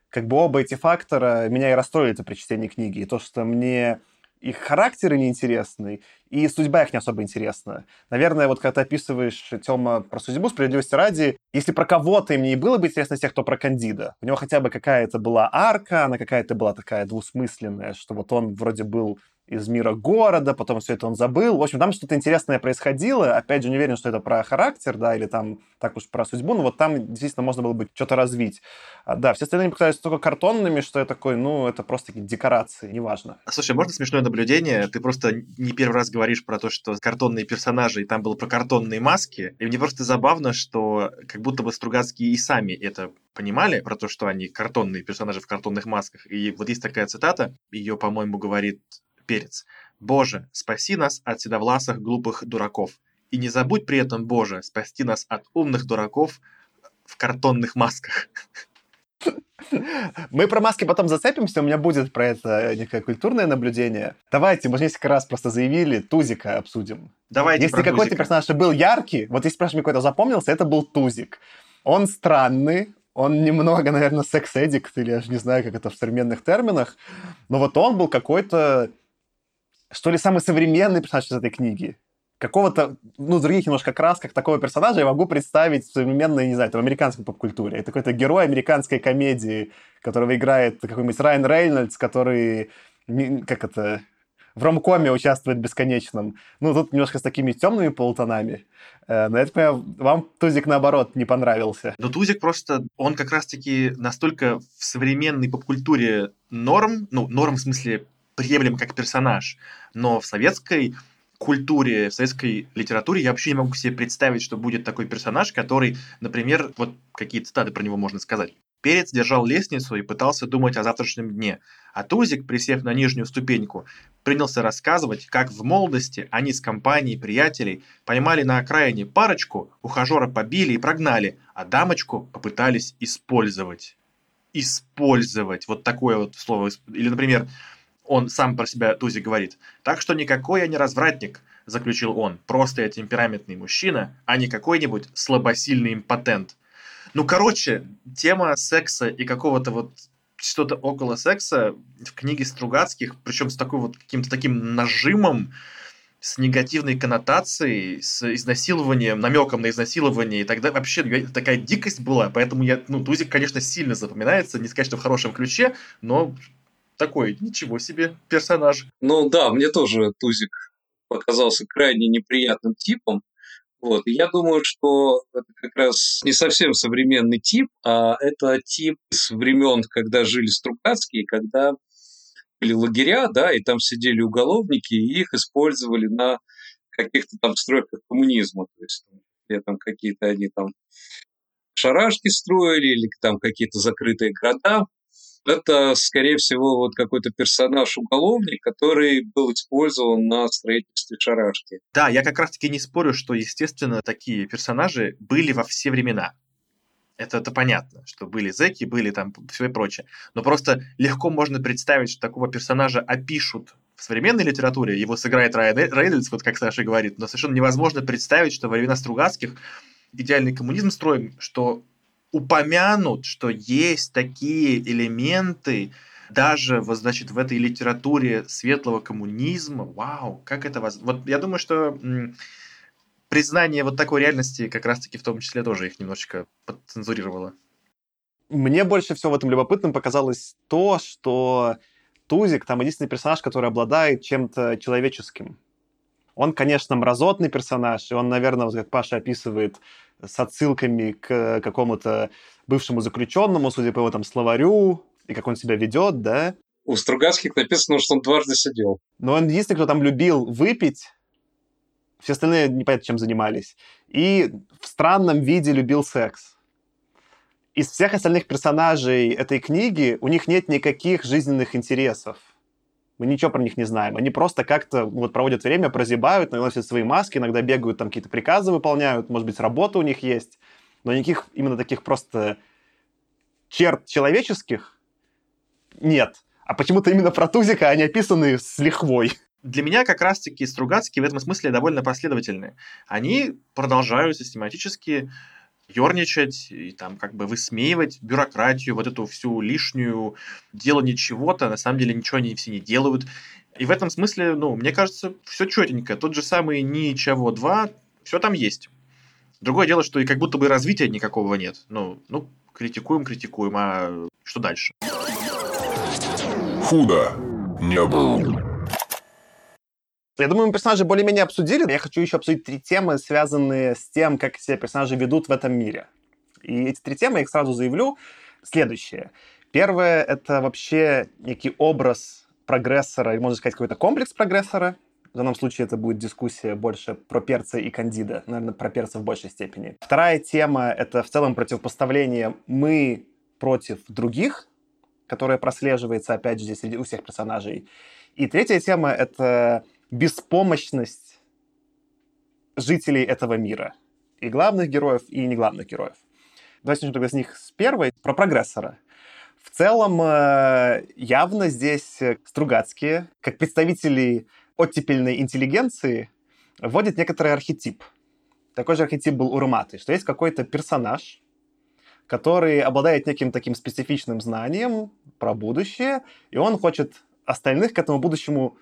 как бы оба эти фактора меня и расстроили при чтении книги. И то, что мне их характеры неинтересны, и судьба их не особо интересна. Наверное, вот когда ты описываешь, Тёма, про судьбу, справедливости ради, если про кого-то им не было бы интересно тех, кто про Кандида, у него хотя бы какая-то была арка, она какая-то была такая двусмысленная, что вот он вроде был из мира города, потом все это он забыл. В общем, там что-то интересное происходило. Опять же, не уверен, что это про характер, да, или там так уж про судьбу, но вот там действительно можно было бы что-то развить. А, да, все остальные показались только картонными, что я такой, ну, это просто такие декорации, неважно. Слушай, можно смешное наблюдение? Ты просто не первый раз говоришь про то, что картонные персонажи, и там было про картонные маски, и мне просто забавно, что как будто бы Стругацкие и сами это понимали, про то, что они картонные персонажи в картонных масках. И вот есть такая цитата, ее, по-моему, говорит перец. «Боже, спаси нас от седовласых глупых дураков. И не забудь при этом, Боже, спасти нас от умных дураков в картонных масках». Мы про маски потом зацепимся, у меня будет про это некое культурное наблюдение. Давайте, мы же несколько раз просто заявили, Тузика обсудим. Давайте Если какой-то персонаж был яркий, вот если спрашиваешь, какой-то запомнился, это был Тузик. Он странный, он немного, наверное, секс-эдикт, или я же не знаю, как это в современных терминах, но вот он был какой-то что ли, самый современный персонаж из этой книги. Какого-то, ну, других немножко красках такого персонажа я могу представить в современной, не знаю, в американской поп-культуре. Это какой-то герой американской комедии, которого играет какой-нибудь Райан Рейнольдс, который, как это, в ромкоме участвует бесконечном. Ну, тут немножко с такими темными полутонами. Э, но это, вам Тузик, наоборот, не понравился. Но Тузик просто, он как раз-таки настолько в современной поп-культуре норм, ну, норм в смысле приемлем как персонаж. Но в советской культуре, в советской литературе я вообще не могу себе представить, что будет такой персонаж, который, например, вот какие цитаты про него можно сказать. Перец держал лестницу и пытался думать о завтрашнем дне, а Тузик, присев на нижнюю ступеньку, принялся рассказывать, как в молодости они с компанией приятелей поймали на окраине парочку, ухажера побили и прогнали, а дамочку попытались использовать. Использовать. Вот такое вот слово. Или, например, он сам про себя Тузи говорит. Так что никакой я не развратник, заключил он. Просто я темпераментный мужчина, а не какой-нибудь слабосильный импотент. Ну, короче, тема секса и какого-то вот что-то около секса в книге Стругацких, причем с такой вот каким-то таким нажимом, с негативной коннотацией, с изнасилованием, намеком на изнасилование и тогда вообще такая дикость была, поэтому я, ну, Тузик, конечно, сильно запоминается, не сказать, что в хорошем ключе, но такой, ничего себе, персонаж. Ну да, мне тоже Тузик показался крайне неприятным типом. Вот. И я думаю, что это как раз не совсем современный тип, а это тип с времен, когда жили Стругацкие, когда были лагеря, да, и там сидели уголовники, и их использовали на каких-то там стройках коммунизма. То есть где там какие-то они там шарашки строили или там какие-то закрытые города. Это, скорее всего, вот какой-то персонаж-уголовник, который был использован на строительстве шарашки. Да, я как раз-таки не спорю, что, естественно, такие персонажи были во все времена. Это, это понятно, что были зеки, были там все и прочее. Но просто легко можно представить, что такого персонажа опишут в современной литературе, его сыграет Рейнольдс, вот как Саша говорит, но совершенно невозможно представить, что во времена Стругацких идеальный коммунизм строим, что упомянут, что есть такие элементы даже вот, значит, в этой литературе светлого коммунизма. Вау, как это вас... Вот я думаю, что признание вот такой реальности как раз-таки в том числе тоже их немножечко подцензурировало. Мне больше всего в этом любопытным показалось то, что Тузик там единственный персонаж, который обладает чем-то человеческим. Он, конечно, мразотный персонаж, и он, наверное, вот как Паша описывает, с отсылками к какому-то бывшему заключенному, судя по его там словарю, и как он себя ведет, да. У Стругацких написано, что он дважды сидел. Но он единственный, кто там любил выпить, все остальные непонятно чем занимались. И в странном виде любил секс. Из всех остальных персонажей этой книги у них нет никаких жизненных интересов. Мы ничего про них не знаем. Они просто как-то вот проводят время, прозябают, наносят свои маски, иногда бегают, там какие-то приказы выполняют, может быть, работа у них есть. Но никаких именно таких просто черт человеческих нет. А почему-то именно про Тузика они описаны с лихвой. Для меня как раз-таки Стругацкие в этом смысле довольно последовательны. Они продолжают систематически ерничать и там как бы высмеивать бюрократию, вот эту всю лишнюю делание чего-то, на самом деле ничего они все не делают. И в этом смысле, ну, мне кажется, все четенько. Тот же самый «Ничего 2», все там есть. Другое дело, что и как будто бы развития никакого нет. Ну, ну критикуем, критикуем, а что дальше? Худо не было. Я думаю, мы персонажи более-менее обсудили. Я хочу еще обсудить три темы, связанные с тем, как себя персонажи ведут в этом мире. И эти три темы, я их сразу заявлю, следующие. Первое — это вообще некий образ прогрессора, или, можно сказать, какой-то комплекс прогрессора. В данном случае это будет дискуссия больше про перца и кандида, наверное, про перца в большей степени. Вторая тема — это в целом противопоставление «мы против других», которое прослеживается, опять же, здесь среди у всех персонажей. И третья тема — это беспомощность жителей этого мира. И главных героев, и не главных героев. Давайте начнем тогда с них с первой, про прогрессора. В целом, э, явно здесь Стругацкие, как представители оттепельной интеллигенции, вводят некоторый архетип. Такой же архетип был у Руматы, что есть какой-то персонаж, который обладает неким таким специфичным знанием про будущее, и он хочет остальных к этому будущему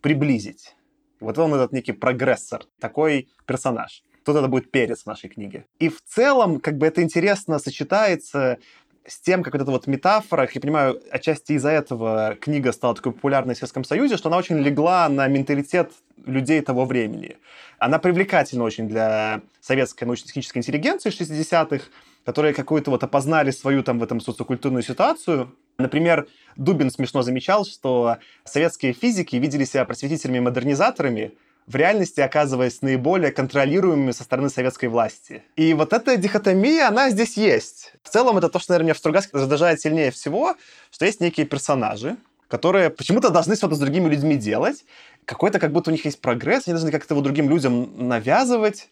приблизить. Вот он этот некий прогрессор, такой персонаж. Тут это будет перец в нашей книге. И в целом, как бы это интересно сочетается с тем, как вот эта вот метафора, я понимаю, отчасти из-за этого книга стала такой популярной в Советском Союзе, что она очень легла на менталитет людей того времени. Она привлекательна очень для советской научно-технической интеллигенции 60-х, которые какую-то вот опознали свою там в этом социокультурную ситуацию. Например, Дубин смешно замечал, что советские физики видели себя просветителями-модернизаторами, в реальности оказываясь наиболее контролируемыми со стороны советской власти. И вот эта дихотомия, она здесь есть. В целом, это то, что, наверное, меня в Стругацке раздражает сильнее всего, что есть некие персонажи, которые почему-то должны что-то с другими людьми делать. Какой-то, как будто у них есть прогресс, они должны как-то его другим людям навязывать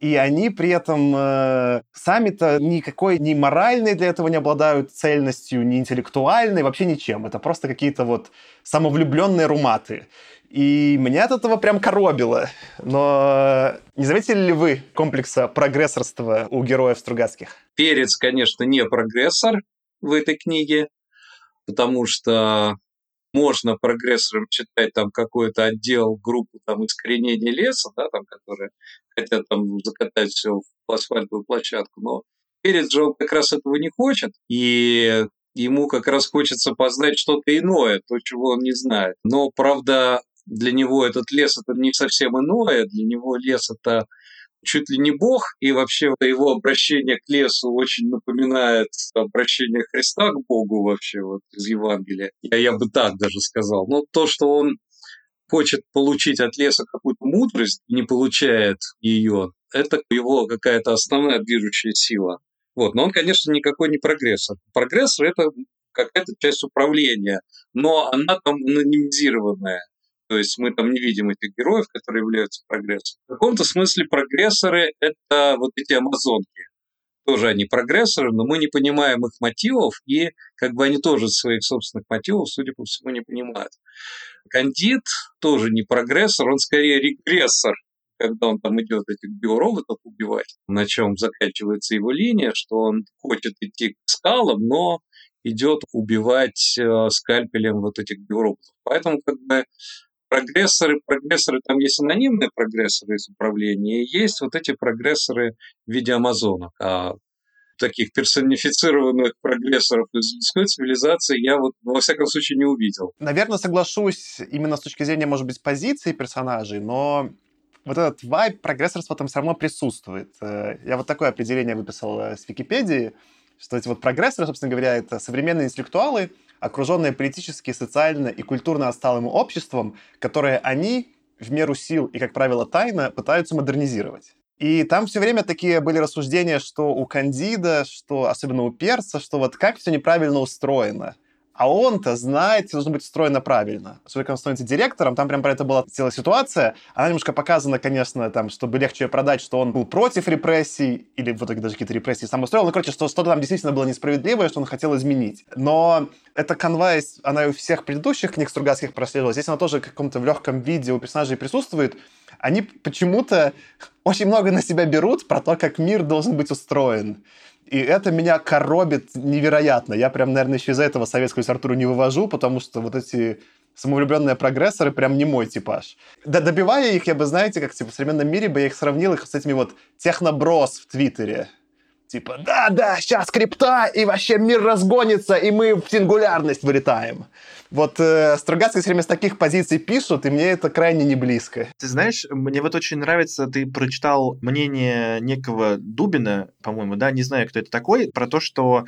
и они при этом э, сами-то никакой ни моральной для этого не обладают цельностью, ни интеллектуальной, вообще ничем. Это просто какие-то вот самовлюбленные руматы. И меня от этого прям коробило. Но не заметили ли вы комплекса прогрессорства у героев Стругацких? Перец, конечно, не прогрессор в этой книге, потому что можно прогрессором читать там какой-то отдел, группу там искоренения леса, да, там, которые хотят там закатать все в асфальтовую площадку, но перец же он как раз этого не хочет, и ему как раз хочется познать что-то иное, то, чего он не знает. Но, правда, для него этот лес это не совсем иное, для него лес это чуть ли не бог, и вообще его обращение к лесу очень напоминает обращение Христа к Богу вообще вот из Евангелия. Я, я бы так даже сказал. Но то, что он хочет получить от леса какую-то мудрость, не получает ее, это его какая-то основная движущая сила. Вот. Но он, конечно, никакой не прогрессор. Прогрессор – это какая-то часть управления, но она там анонимизированная. То есть мы там не видим этих героев, которые являются прогрессором. В каком-то смысле прогрессоры – это вот эти амазонки. Тоже они прогрессоры, но мы не понимаем их мотивов, и как бы они тоже своих собственных мотивов, судя по всему, не понимают. Кандид тоже не прогрессор, он скорее регрессор, когда он там идет этих биороботов убивать, на чем заканчивается его линия, что он хочет идти к скалам, но идет убивать э, скальпелем вот этих биороботов. Поэтому как бы прогрессоры, прогрессоры, там есть анонимные прогрессоры из управления, и есть вот эти прогрессоры в виде амазонок. А таких персонифицированных прогрессоров из людской цивилизации я вот во всяком случае не увидел. Наверное, соглашусь именно с точки зрения, может быть, позиции персонажей, но вот этот вайб прогрессорства там все равно присутствует. Э, я вот такое определение выписал э, с Википедии, что эти вот прогрессоры, собственно говоря, это современные интеллектуалы, окруженные политически, социально и культурно отсталым обществом, которые они в меру сил и, как правило, тайно пытаются модернизировать. И там все время такие были рассуждения, что у Кандида, что особенно у Перца, что вот как все неправильно устроено – а он-то знает, все должно быть устроено правильно. Когда он становится директором, там прям про это была целая ситуация. Она немножко показана, конечно, там, чтобы легче ее продать, что он был против репрессий, или в итоге даже какие-то репрессии сам устроил. Ну, короче, что что-то там действительно было несправедливое, что он хотел изменить. Но эта канва, она и у всех предыдущих книг Стругацких прослеживалась. Здесь она тоже в каком-то в легком виде у персонажей присутствует. Они почему-то очень много на себя берут про то, как мир должен быть устроен. И это меня коробит невероятно. Я прям, наверное, еще из-за этого советскую литературу не вывожу, потому что вот эти самовлюбленные прогрессоры прям не мой типаж. Да, добивая их, я бы, знаете, как типа, в современном мире бы я их сравнил их с этими вот техноброс в Твиттере. Типа, да-да, сейчас крипта, и вообще мир разгонится, и мы в сингулярность вылетаем. Вот э, Стругацкий все время с таких позиций пишут, и мне это крайне не близко. Ты знаешь, мне вот очень нравится, ты прочитал мнение некого Дубина, по-моему, да, не знаю, кто это такой, про то, что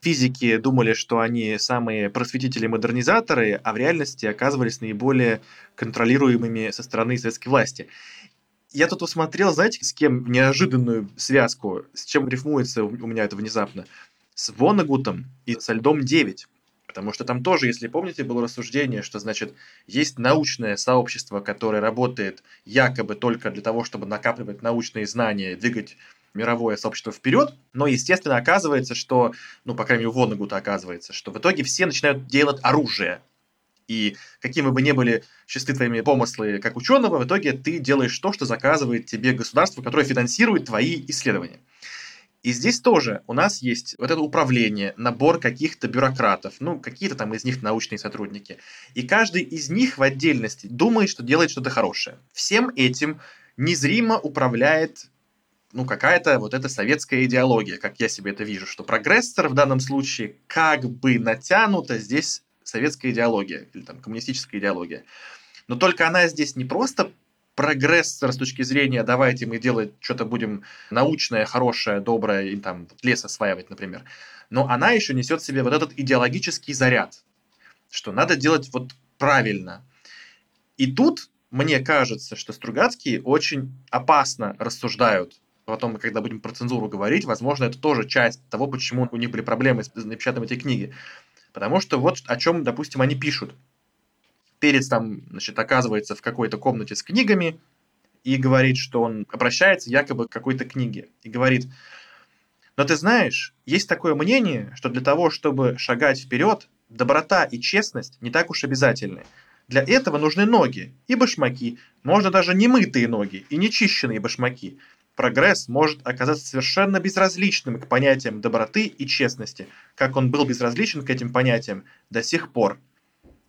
физики думали, что они самые просветители-модернизаторы, а в реальности оказывались наиболее контролируемыми со стороны советской власти. Я тут усмотрел, знаете, с кем неожиданную связку, с чем рифмуется у меня это внезапно? С Вонагутом и со Льдом 9. Потому что там тоже, если помните, было рассуждение, что, значит, есть научное сообщество, которое работает якобы только для того, чтобы накапливать научные знания, двигать мировое сообщество вперед, но, естественно, оказывается, что, ну, по крайней мере, у Воннегута оказывается, что в итоге все начинают делать оружие. И какими бы ни были чисты твоими помыслы как ученого, в итоге ты делаешь то, что заказывает тебе государство, которое финансирует твои исследования. И здесь тоже у нас есть вот это управление, набор каких-то бюрократов, ну, какие-то там из них научные сотрудники. И каждый из них в отдельности думает, что делает что-то хорошее. Всем этим незримо управляет ну, какая-то вот эта советская идеология, как я себе это вижу, что прогрессор в данном случае как бы натянута здесь советская идеология или там коммунистическая идеология. Но только она здесь не просто прогрессор с точки зрения давайте мы делать что-то будем научное, хорошее, доброе, и там лес осваивать, например. Но она еще несет в себе вот этот идеологический заряд, что надо делать вот правильно. И тут мне кажется, что Стругацкие очень опасно рассуждают. Потом, когда будем про цензуру говорить, возможно, это тоже часть того, почему у них были проблемы с напечатанием этой книги. Потому что вот о чем, допустим, они пишут. Перец там, значит, оказывается в какой-то комнате с книгами и говорит, что он обращается якобы к какой-то книге. И говорит, но ты знаешь, есть такое мнение, что для того, чтобы шагать вперед, доброта и честность не так уж обязательны. Для этого нужны ноги и башмаки, можно даже не мытые ноги и не чищенные башмаки. Прогресс может оказаться совершенно безразличным к понятиям доброты и честности, как он был безразличен к этим понятиям до сих пор.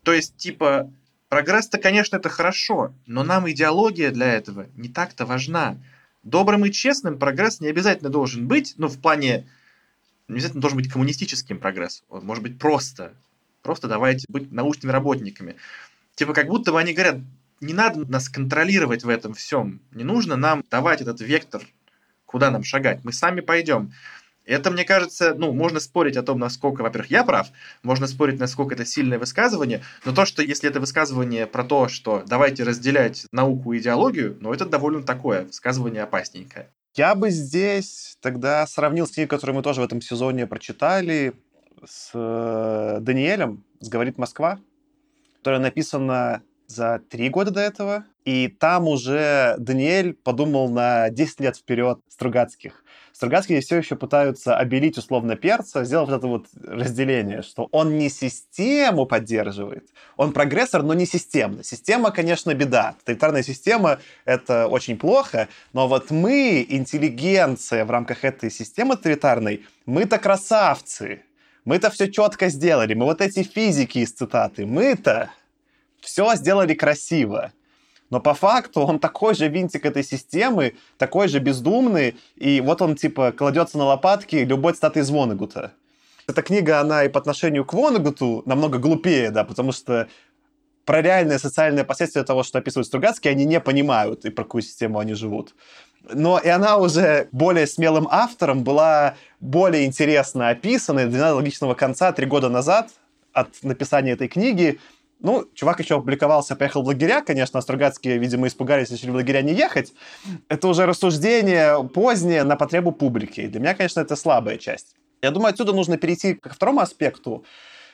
То есть, типа, Прогресс-то, конечно, это хорошо, но нам идеология для этого не так-то важна. Добрым и честным прогресс не обязательно должен быть, ну, в плане, не обязательно должен быть коммунистическим прогресс. Он может быть просто. Просто давайте быть научными работниками. Типа как будто бы они говорят, не надо нас контролировать в этом всем. Не нужно нам давать этот вектор, куда нам шагать. Мы сами пойдем. Это, мне кажется, ну, можно спорить о том, насколько, во-первых, я прав, можно спорить, насколько это сильное высказывание, но то, что если это высказывание про то, что давайте разделять науку и идеологию, ну, это довольно такое высказывание опасненькое. Я бы здесь тогда сравнил с книгой, которую мы тоже в этом сезоне прочитали, с э, Даниэлем, с «Говорит Москва», которая написана за три года до этого. И там уже Даниэль подумал на 10 лет вперед Стругацких. Стругацкие все еще пытаются обелить условно перца, сделав вот это вот разделение, что он не систему поддерживает, он прогрессор, но не системно. Система, конечно, беда. Тоталитарная система — это очень плохо, но вот мы, интеллигенция в рамках этой системы тоталитарной, мы-то красавцы. Мы-то все четко сделали. Мы вот эти физики из цитаты. Мы-то все сделали красиво. Но по факту он такой же винтик этой системы, такой же бездумный, и вот он, типа, кладется на лопатки любой цитаты из Вонегута. Эта книга, она и по отношению к Вонегуту намного глупее, да, потому что про реальные социальные последствия того, что описывают Стругацкий, они не понимают, и про какую систему они живут. Но и она уже более смелым автором была более интересно описана, и для логичного конца три года назад от написания этой книги ну, чувак еще опубликовался, поехал в лагеря, конечно, Стругацкие, видимо, испугались, решили в лагеря не ехать. Это уже рассуждение позднее на потребу публики. И для меня, конечно, это слабая часть. Я думаю, отсюда нужно перейти ко второму аспекту.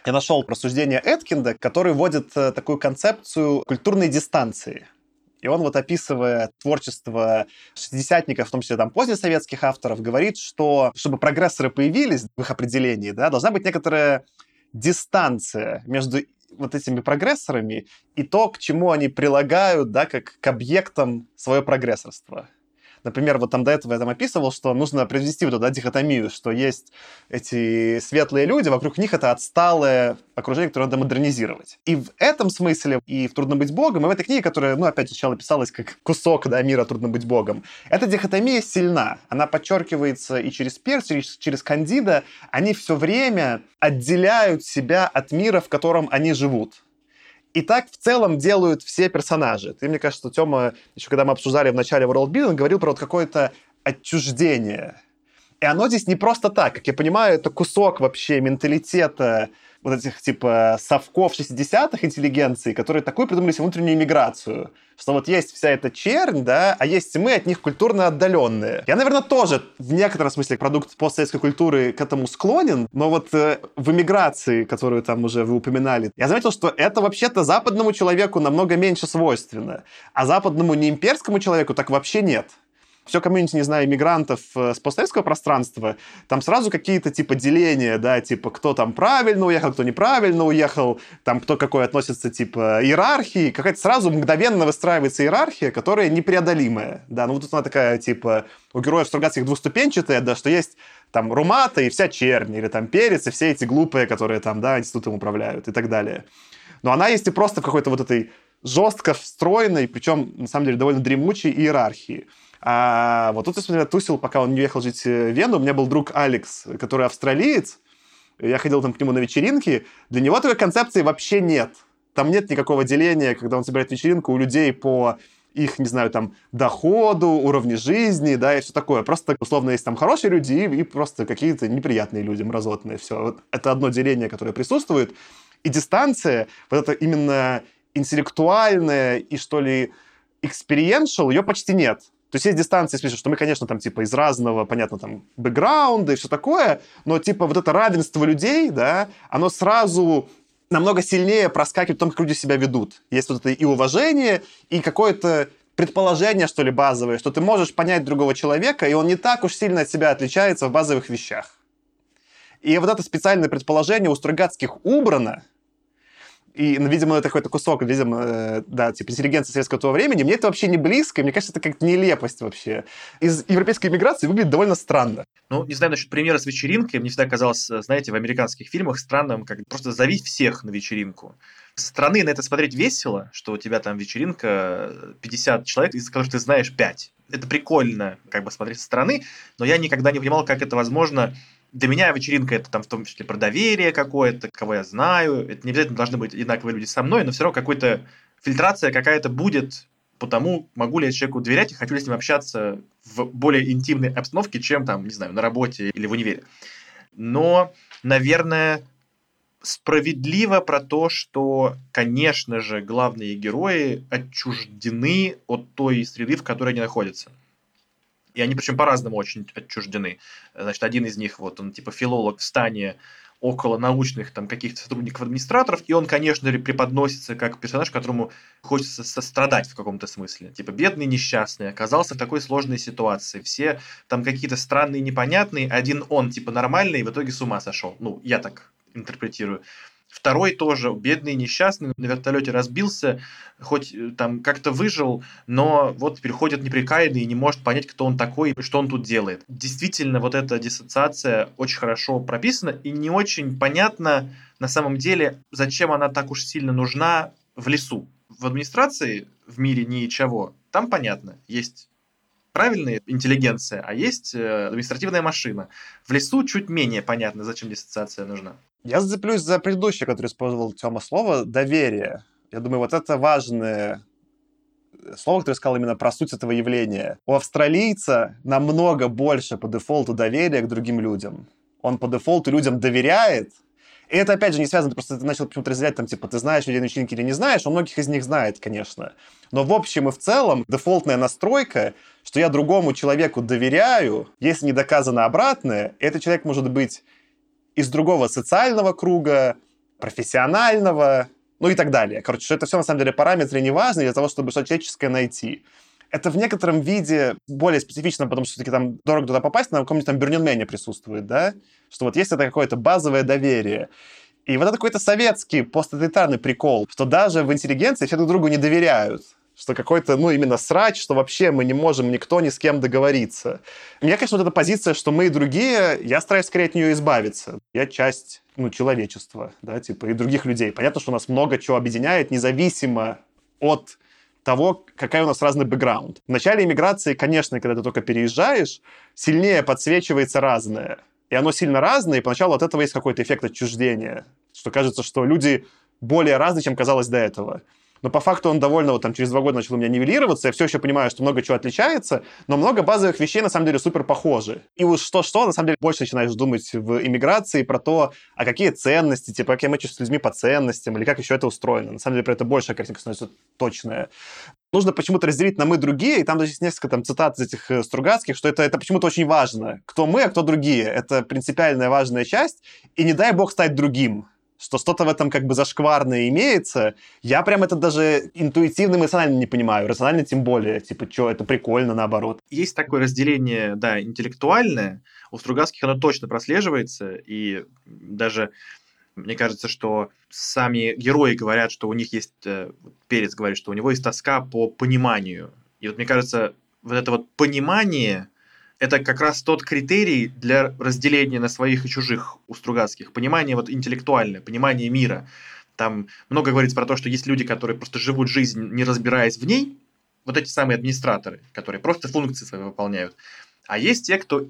Я нашел рассуждение Эткинда, который вводит э, такую концепцию культурной дистанции. И он вот описывая творчество шестидесятников, в том числе там позднесоветских авторов, говорит, что чтобы прогрессоры появились в их определении, да, должна быть некоторая дистанция между вот этими прогрессорами и то, к чему они прилагают, да, как к объектам свое прогрессорство. Например, вот там до этого я там описывал, что нужно произвести вот эту да, дихотомию, что есть эти светлые люди, вокруг них это отсталое окружение, которое надо модернизировать. И в этом смысле, и в «Трудно быть богом», и в этой книге, которая, ну, опять сначала писалась как кусок да, мира «Трудно быть богом», эта дихотомия сильна. Она подчеркивается и через Перс, и через Кандида. Они все время отделяют себя от мира, в котором они живут. И так в целом делают все персонажи. Ты, мне кажется, Тёма, еще когда мы обсуждали в начале World Building, говорил про вот какое-то отчуждение. И оно здесь не просто так. Как я понимаю, это кусок вообще менталитета вот этих, типа, совков 60-х интеллигенции, которые такую придумали себе внутреннюю миграцию, что вот есть вся эта чернь, да, а есть мы от них культурно отдаленные. Я, наверное, тоже в некотором смысле продукт постсоветской культуры к этому склонен, но вот э, в эмиграции, которую там уже вы упоминали, я заметил, что это вообще-то западному человеку намного меньше свойственно, а западному неимперскому человеку так вообще нет все комьюнити, не знаю, иммигрантов э, с постсоветского пространства, там сразу какие-то типа деления, да, типа кто там правильно уехал, кто неправильно уехал, там кто какой относится типа иерархии, какая-то сразу мгновенно выстраивается иерархия, которая непреодолимая, да, ну вот тут она такая типа у героев Стругацких двуступенчатая, да, что есть там Румата и вся чернь, или там Перец и все эти глупые, которые там, да, институтом управляют и так далее. Но она есть и просто в какой-то вот этой жестко встроенной, причем, на самом деле, довольно дремучей иерархии. А вот тут я, тусил, пока он не уехал жить в Вену. У меня был друг Алекс, который австралиец. Я ходил там к нему на вечеринки. Для него такой концепции вообще нет. Там нет никакого деления, когда он собирает вечеринку у людей по их, не знаю, там, доходу, уровню жизни, да, и все такое. Просто, условно, есть там хорошие люди и, и просто какие-то неприятные люди, мразотные. Все. Вот это одно деление, которое присутствует. И дистанция, вот это именно интеллектуальная и, что ли, experiential, ее почти нет. То есть есть дистанция, если что мы, конечно, там, типа, из разного, понятно, там, бэкграунда и все такое, но, типа, вот это равенство людей, да, оно сразу намного сильнее проскакивает в том, как люди себя ведут. Есть вот это и уважение, и какое-то предположение, что ли, базовое, что ты можешь понять другого человека, и он не так уж сильно от себя отличается в базовых вещах. И вот это специальное предположение у Стругацких убрано, и, ну, видимо, это какой-то кусок, видимо, э, да, типа интеллигенции советского того времени. Мне это вообще не близко, мне кажется, это как нелепость вообще. Из европейской иммиграции выглядит довольно странно. Ну, не знаю насчет примера с вечеринкой. Мне всегда казалось, э, знаете, в американских фильмах странным, как просто зовить всех на вечеринку. Со стороны на это смотреть весело, что у тебя там вечеринка 50 человек, из которых ты знаешь 5. Это прикольно, как бы смотреть со стороны, но я никогда не понимал, как это возможно для меня вечеринка это там в том числе про доверие какое-то, кого я знаю. Это не обязательно должны быть одинаковые люди со мной, но все равно какой-то фильтрация какая-то будет по тому, могу ли я человеку доверять и хочу ли с ним общаться в более интимной обстановке, чем там, не знаю, на работе или в универе. Но, наверное, справедливо про то, что, конечно же, главные герои отчуждены от той среды, в которой они находятся. И они причем по-разному очень отчуждены. Значит, один из них, вот он типа филолог в стане около научных там каких-то сотрудников-администраторов, и он, конечно же, преподносится как персонаж, которому хочется сострадать в каком-то смысле. Типа, бедный несчастный оказался в такой сложной ситуации. Все там какие-то странные, непонятные, один он, типа, нормальный, и в итоге с ума сошел. Ну, я так интерпретирую. Второй тоже бедный, несчастный, на вертолете разбился, хоть э, там как-то выжил, но вот переходит неприкаянный и не может понять, кто он такой и что он тут делает. Действительно, вот эта диссоциация очень хорошо прописана и не очень понятно на самом деле, зачем она так уж сильно нужна в лесу. В администрации в мире ничего, там понятно, есть правильная интеллигенция, а есть э, административная машина. В лесу чуть менее понятно, зачем диссоциация нужна. Я зацеплюсь за предыдущее, которое использовал Тёма слово, доверие. Я думаю, вот это важное слово, которое сказал именно про суть этого явления. У австралийца намного больше по дефолту доверия к другим людям. Он по дефолту людям доверяет, и это, опять же, не связано, просто ты начал почему-то разделять, там, типа, ты знаешь людей на вечеринке или не знаешь, он многих из них знает, конечно. Но в общем и в целом дефолтная настройка, что я другому человеку доверяю, если не доказано обратное, этот человек может быть из другого социального круга, профессионального, ну и так далее. Короче, что это все на самом деле параметры не важны для того, чтобы что-то человеческое найти. Это в некотором виде более специфично, потому что все-таки там дорого туда попасть, на каком-нибудь там Бюрненмене присутствует, да? Что вот есть это какое-то базовое доверие. И вот это какой-то советский посттоталитарный прикол, что даже в интеллигенции все друг другу не доверяют что какой-то, ну, именно срач, что вообще мы не можем никто ни с кем договориться. Мне, конечно, вот эта позиция, что мы и другие, я стараюсь скорее от нее избавиться. Я часть, ну, человечества, да, типа, и других людей. Понятно, что у нас много чего объединяет, независимо от того, какая у нас разный бэкграунд. В начале иммиграции, конечно, когда ты только переезжаешь, сильнее подсвечивается разное. И оно сильно разное, и поначалу от этого есть какой-то эффект отчуждения, что кажется, что люди более разные, чем казалось до этого но по факту он довольно вот там через два года начал у меня нивелироваться, я все еще понимаю, что много чего отличается, но много базовых вещей на самом деле супер похожи. И уж что-что, на самом деле больше начинаешь думать в иммиграции про то, а какие ценности, типа, как я мэчусь с людьми по ценностям, или как еще это устроено. На самом деле про это большая картинка становится точная нужно почему-то разделить на мы другие, и там даже есть несколько там цитат из этих э, Стругацких, что это, это почему-то очень важно. Кто мы, а кто другие. Это принципиальная важная часть, и не дай бог стать другим что что-то в этом как бы зашкварное имеется, я прям это даже интуитивно, эмоционально не понимаю. Рационально тем более. Типа, что, это прикольно, наоборот. Есть такое разделение, да, интеллектуальное. У Стругацких оно точно прослеживается, и даже мне кажется, что сами герои говорят, что у них есть, э, Перец говорит, что у него есть тоска по пониманию. И вот мне кажется, вот это вот понимание – это как раз тот критерий для разделения на своих и чужих у Стругацких. Понимание вот интеллектуальное, понимание мира. Там много говорится про то, что есть люди, которые просто живут жизнь, не разбираясь в ней. Вот эти самые администраторы, которые просто функции свои выполняют. А есть те, кто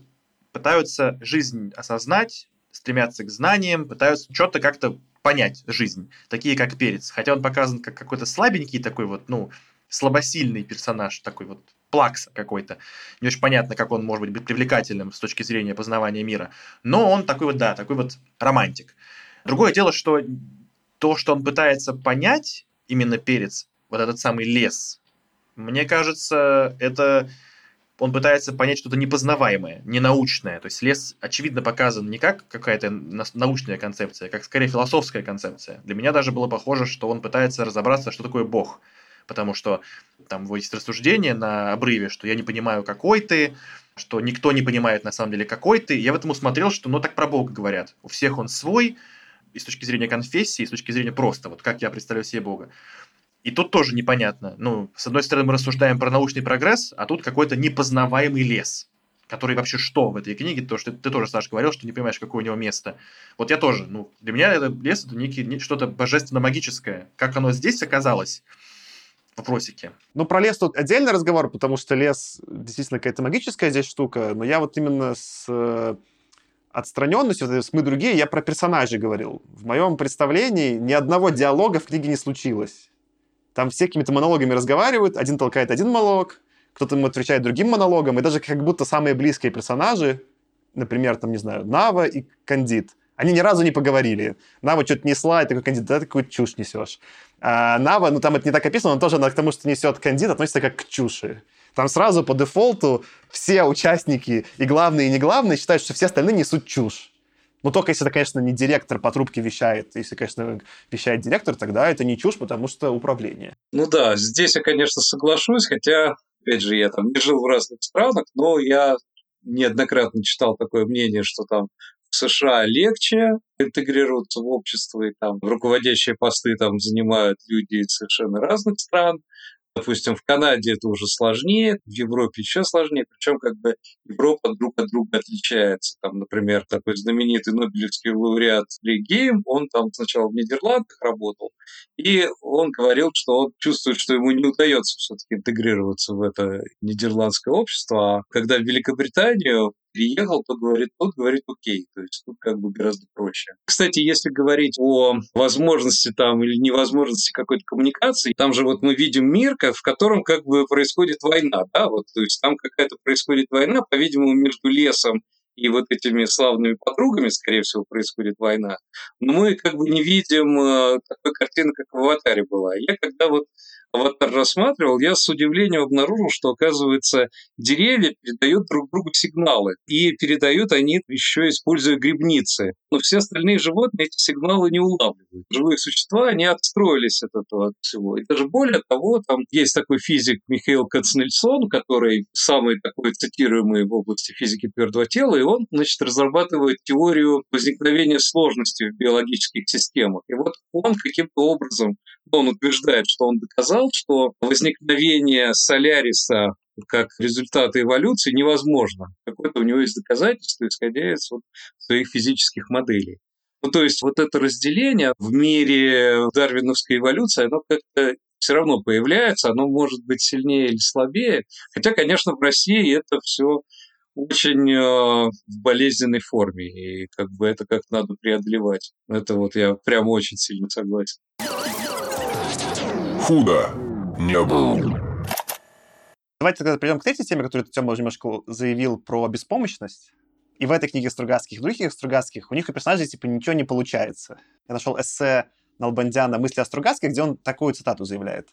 пытаются жизнь осознать, стремятся к знаниям, пытаются что-то как-то понять жизнь, такие как Перец. Хотя он показан как какой-то слабенький такой вот, ну, слабосильный персонаж, такой вот плакса какой-то. Не очень понятно, как он может быть привлекательным с точки зрения познавания мира. Но он такой вот, да, такой вот романтик. Другое дело, что то, что он пытается понять, именно перец, вот этот самый лес, мне кажется, это он пытается понять что-то непознаваемое, ненаучное. То есть лес, очевидно, показан не как какая-то научная концепция, а как скорее философская концепция. Для меня даже было похоже, что он пытается разобраться, что такое Бог потому что там есть рассуждение на обрыве, что я не понимаю, какой ты, что никто не понимает на самом деле, какой ты. Я в этом усмотрел, что ну так про Бога говорят. У всех он свой, и с точки зрения конфессии, и с точки зрения просто, вот как я представляю себе Бога. И тут тоже непонятно. Ну, с одной стороны, мы рассуждаем про научный прогресс, а тут какой-то непознаваемый лес, который вообще что в этой книге, то, что ты, ты тоже, Саша, говорил, что не понимаешь, какое у него место. Вот я тоже, ну, для меня это лес, это некий, что-то божественно-магическое. Как оно здесь оказалось, вопросики. Ну, про лес тут отдельный разговор, потому что лес действительно какая-то магическая здесь штука, но я вот именно с э, отстраненностью, с мы другие, я про персонажей говорил. В моем представлении ни одного диалога в книге не случилось. Там все какими-то монологами разговаривают, один толкает один монолог, кто-то ему отвечает другим монологом, и даже как будто самые близкие персонажи, например, там, не знаю, Нава и Кандид, они ни разу не поговорили. Нава что-то несла, и такой кандидат, да, такую чушь несешь. А Нава, ну там это не так описано, но тоже она к тому, что несет кандидат, относится как к чуши. Там сразу по дефолту все участники, и главные, и не главные, считают, что все остальные несут чушь. Ну, только если это, конечно, не директор по трубке вещает. Если, конечно, вещает директор, тогда это не чушь, потому что управление. Ну да, здесь я, конечно, соглашусь, хотя, опять же, я там не жил в разных странах, но я неоднократно читал такое мнение, что там США легче интегрироваться в общество, и там руководящие посты там занимают люди из совершенно разных стран. Допустим, в Канаде это уже сложнее, в Европе еще сложнее, причем как бы Европа друг от друга отличается. Там, например, такой знаменитый Нобелевский лауреат Ли Гейм, он там сначала в Нидерландах работал, и он говорил, что он чувствует, что ему не удается все-таки интегрироваться в это нидерландское общество, а когда в Великобританию переехал, тот говорит, тот говорит окей. То есть тут как бы гораздо проще. Кстати, если говорить о возможности там или невозможности какой-то коммуникации, там же вот мы видим мир, в котором как бы происходит война, да, вот, то есть там какая-то происходит война, по-видимому, между лесом и вот этими славными подругами, скорее всего, происходит война. Но мы как бы не видим э, такой картины, как в «Аватаре» была. Я когда вот аватар рассматривал, я с удивлением обнаружил, что, оказывается, деревья передают друг другу сигналы. И передают они еще используя грибницы. Но все остальные животные эти сигналы не улавливают. Живые существа, они отстроились от этого всего. И даже более того, там есть такой физик Михаил Кацнельсон, который самый такой цитируемый в области физики твердого тела, и он, значит, разрабатывает теорию возникновения сложности в биологических системах. И вот он каким-то образом, он утверждает, что он доказал, что возникновение Соляриса как результата эволюции невозможно. Какое-то у него есть доказательство, исходя из вот своих физических моделей. Ну, то есть вот это разделение в мире дарвиновской эволюции, оно как-то все равно появляется, оно может быть сильнее или слабее. Хотя, конечно, в России это все очень э, в болезненной форме, и как бы это как надо преодолевать. Это вот я прям очень сильно согласен худо не было. Давайте тогда перейдем к третьей теме, которую Тёма уже немножко заявил про беспомощность. И в этой книге Стругацких, и в других Стругацких, у них у персонажей типа ничего не получается. Я нашел эссе Налбандяна «Мысли о Стругацких», где он такую цитату заявляет.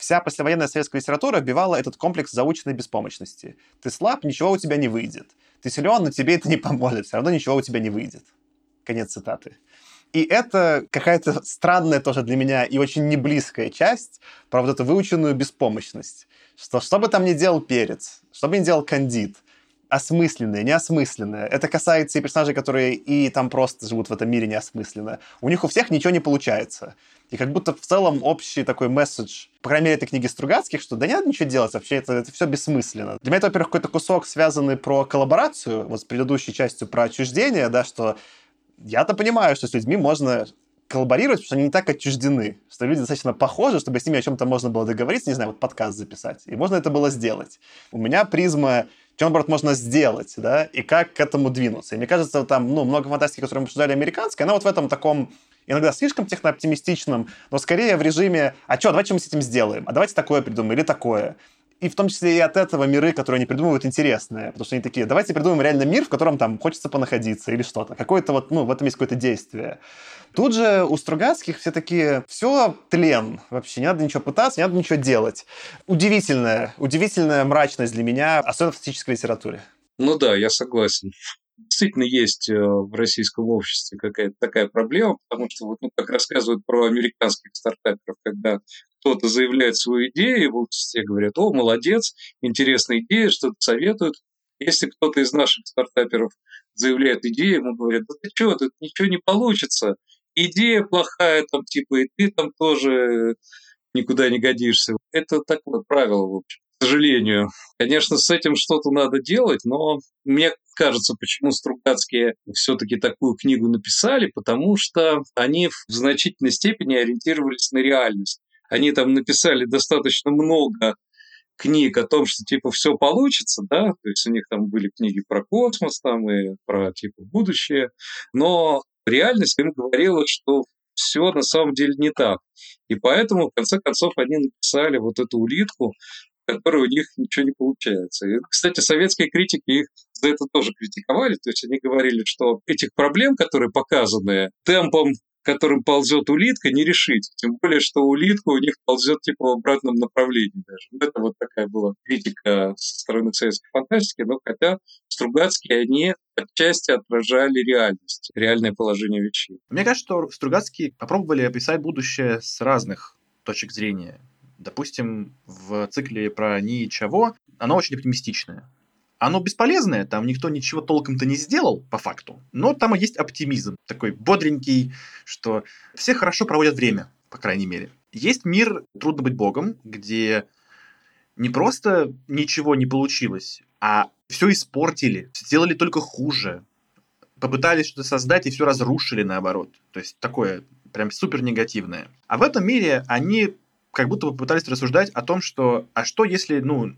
Вся послевоенная советская литература вбивала этот комплекс заученной беспомощности. Ты слаб, ничего у тебя не выйдет. Ты силен, но тебе это не поможет. Все равно ничего у тебя не выйдет. Конец цитаты. И это какая-то странная тоже для меня и очень неблизкая часть про вот эту выученную беспомощность. Что, что бы там ни делал перец, что бы ни делал кандид, осмысленное, неосмысленное. Это касается и персонажей, которые и там просто живут в этом мире неосмысленно. У них у всех ничего не получается. И как будто в целом общий такой месседж, по крайней мере, этой книги Стругацких, что да не надо ничего делать, вообще это, это все бессмысленно. Для меня это, во-первых, какой-то кусок, связанный про коллаборацию, вот с предыдущей частью про отчуждение, да, что я-то понимаю, что с людьми можно коллаборировать, потому что они не так отчуждены, что люди достаточно похожи, чтобы с ними о чем-то можно было договориться, не знаю, вот подкаст записать, и можно это было сделать. У меня призма, что, наоборот, можно сделать, да, и как к этому двинуться. И мне кажется, там, ну, много фантастики, которые мы обсуждали, американской, она вот в этом таком иногда слишком технооптимистичном, но скорее в режиме, а что, давайте мы с этим сделаем, а давайте такое придумаем или такое и в том числе и от этого миры, которые они придумывают, интересные. Потому что они такие, давайте придумаем реально мир, в котором там хочется понаходиться или что-то. Какое-то вот, ну, в этом есть какое-то действие. Тут же у Стругацких все такие, все тлен вообще, не надо ничего пытаться, не надо ничего делать. Удивительная, удивительная мрачность для меня, особенно в фантастической литературе. Ну да, я согласен действительно есть э, в российском обществе какая-то такая проблема, потому что, вот, ну, как рассказывают про американских стартаперов, когда кто-то заявляет свою идею, и в все говорят, о, молодец, интересная идея, что-то советуют. Если кто-то из наших стартаперов заявляет идею, ему говорят, да ты что, тут ничего не получится, идея плохая, там, типа, и ты там тоже никуда не годишься. Это такое правило, в общем к сожалению. Конечно, с этим что-то надо делать, но мне кажется, почему Стругацкие все-таки такую книгу написали, потому что они в значительной степени ориентировались на реальность. Они там написали достаточно много книг о том, что типа все получится, да, то есть у них там были книги про космос там и про типа будущее, но реальность им говорила, что все на самом деле не так. И поэтому, в конце концов, они написали вот эту улитку, которой у них ничего не получается. И, кстати, советские критики их за это тоже критиковали, то есть они говорили, что этих проблем, которые показаны темпом которым ползет улитка, не решить. Тем более, что улитка у них ползет типа в обратном направлении даже. Ну, это вот такая была критика со стороны советской фантастики, но хотя Стругацкие, они отчасти отражали реальность, реальное положение вещей. Мне кажется, что Стругацкие попробовали описать будущее с разных точек зрения. Допустим, в цикле про Ни и Чаво оно очень оптимистичное. Оно бесполезное, там никто ничего толком-то не сделал, по факту. Но там есть оптимизм, такой бодренький, что все хорошо проводят время, по крайней мере. Есть мир «Трудно быть богом», где не просто ничего не получилось, а все испортили, сделали только хуже. Попытались что-то создать и все разрушили наоборот. То есть такое прям супер негативное. А в этом мире они как будто бы пытались рассуждать о том, что а что если, ну,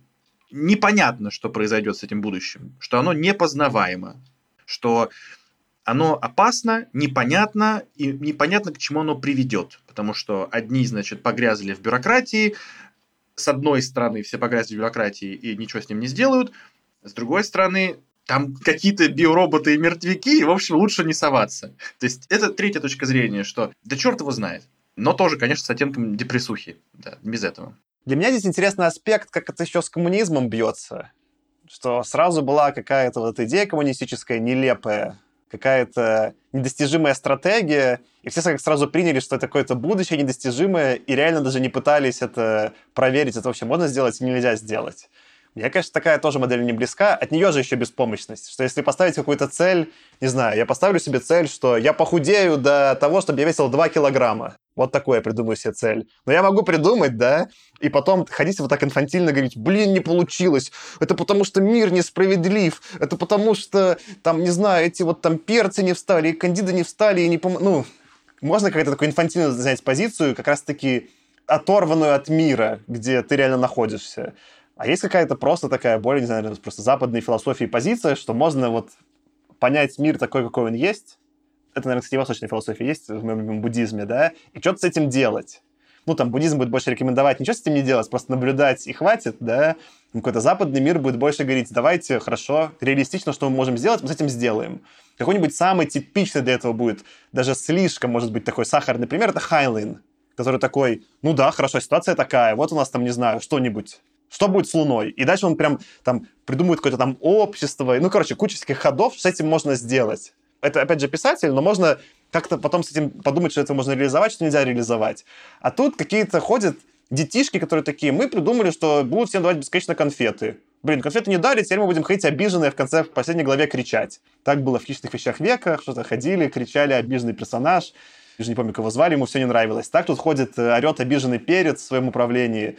непонятно, что произойдет с этим будущим, что оно непознаваемо, что оно опасно, непонятно, и непонятно, к чему оно приведет. Потому что одни, значит, погрязли в бюрократии, с одной стороны, все погрязли в бюрократии и ничего с ним не сделают, с другой стороны, там какие-то биороботы и мертвяки, и, в общем, лучше не соваться. То есть это третья точка зрения, что да черт его знает. Но тоже, конечно, с оттенком депрессухи. Да, без этого. Для меня здесь интересный аспект, как это еще с коммунизмом бьется. Что сразу была какая-то вот идея коммунистическая нелепая, какая-то недостижимая стратегия, и все как сразу приняли, что это какое-то будущее недостижимое, и реально даже не пытались это проверить, это вообще можно сделать и нельзя сделать. Мне, конечно, такая тоже модель не близка. От нее же еще беспомощность. Что если поставить какую-то цель, не знаю, я поставлю себе цель, что я похудею до того, чтобы я весил 2 килограмма. Вот такое я придумаю себе цель. Но я могу придумать, да, и потом ходить вот так инфантильно говорить, блин, не получилось, это потому что мир несправедлив, это потому что, там, не знаю, эти вот там перцы не встали, и кандиды не встали, и не пом... Ну, можно какая-то такую инфантильную занять позицию, как раз-таки оторванную от мира, где ты реально находишься. А есть какая-то просто такая более, не знаю, просто западной философии позиция, что можно вот понять мир такой, какой он есть. Это, наверное, кстати, восточная философия есть в моем любимом буддизме, да? И что-то с этим делать. Ну, там, буддизм будет больше рекомендовать ничего с этим не делать, просто наблюдать и хватит, да? Какой-то западный мир будет больше говорить, давайте, хорошо, реалистично, что мы можем сделать, мы с этим сделаем. Какой-нибудь самый типичный для этого будет, даже слишком, может быть, такой сахарный пример, это Хайлин, который такой, ну да, хорошо, ситуация такая, вот у нас там, не знаю, что-нибудь что будет с Луной? И дальше он прям там придумывает какое-то там общество. Ну, короче, куча всяких ходов, с этим можно сделать. Это, опять же, писатель, но можно как-то потом с этим подумать, что это можно реализовать, что нельзя реализовать. А тут какие-то ходят детишки, которые такие, мы придумали, что будут всем давать бесконечно конфеты. Блин, конфеты не дали, теперь мы будем ходить обиженные в конце, в последней главе кричать. Так было в «Хищных вещах века», что-то ходили, кричали, обиженный персонаж. Я же не помню, кого звали, ему все не нравилось. Так тут ходит, э, орет обиженный перец в своем управлении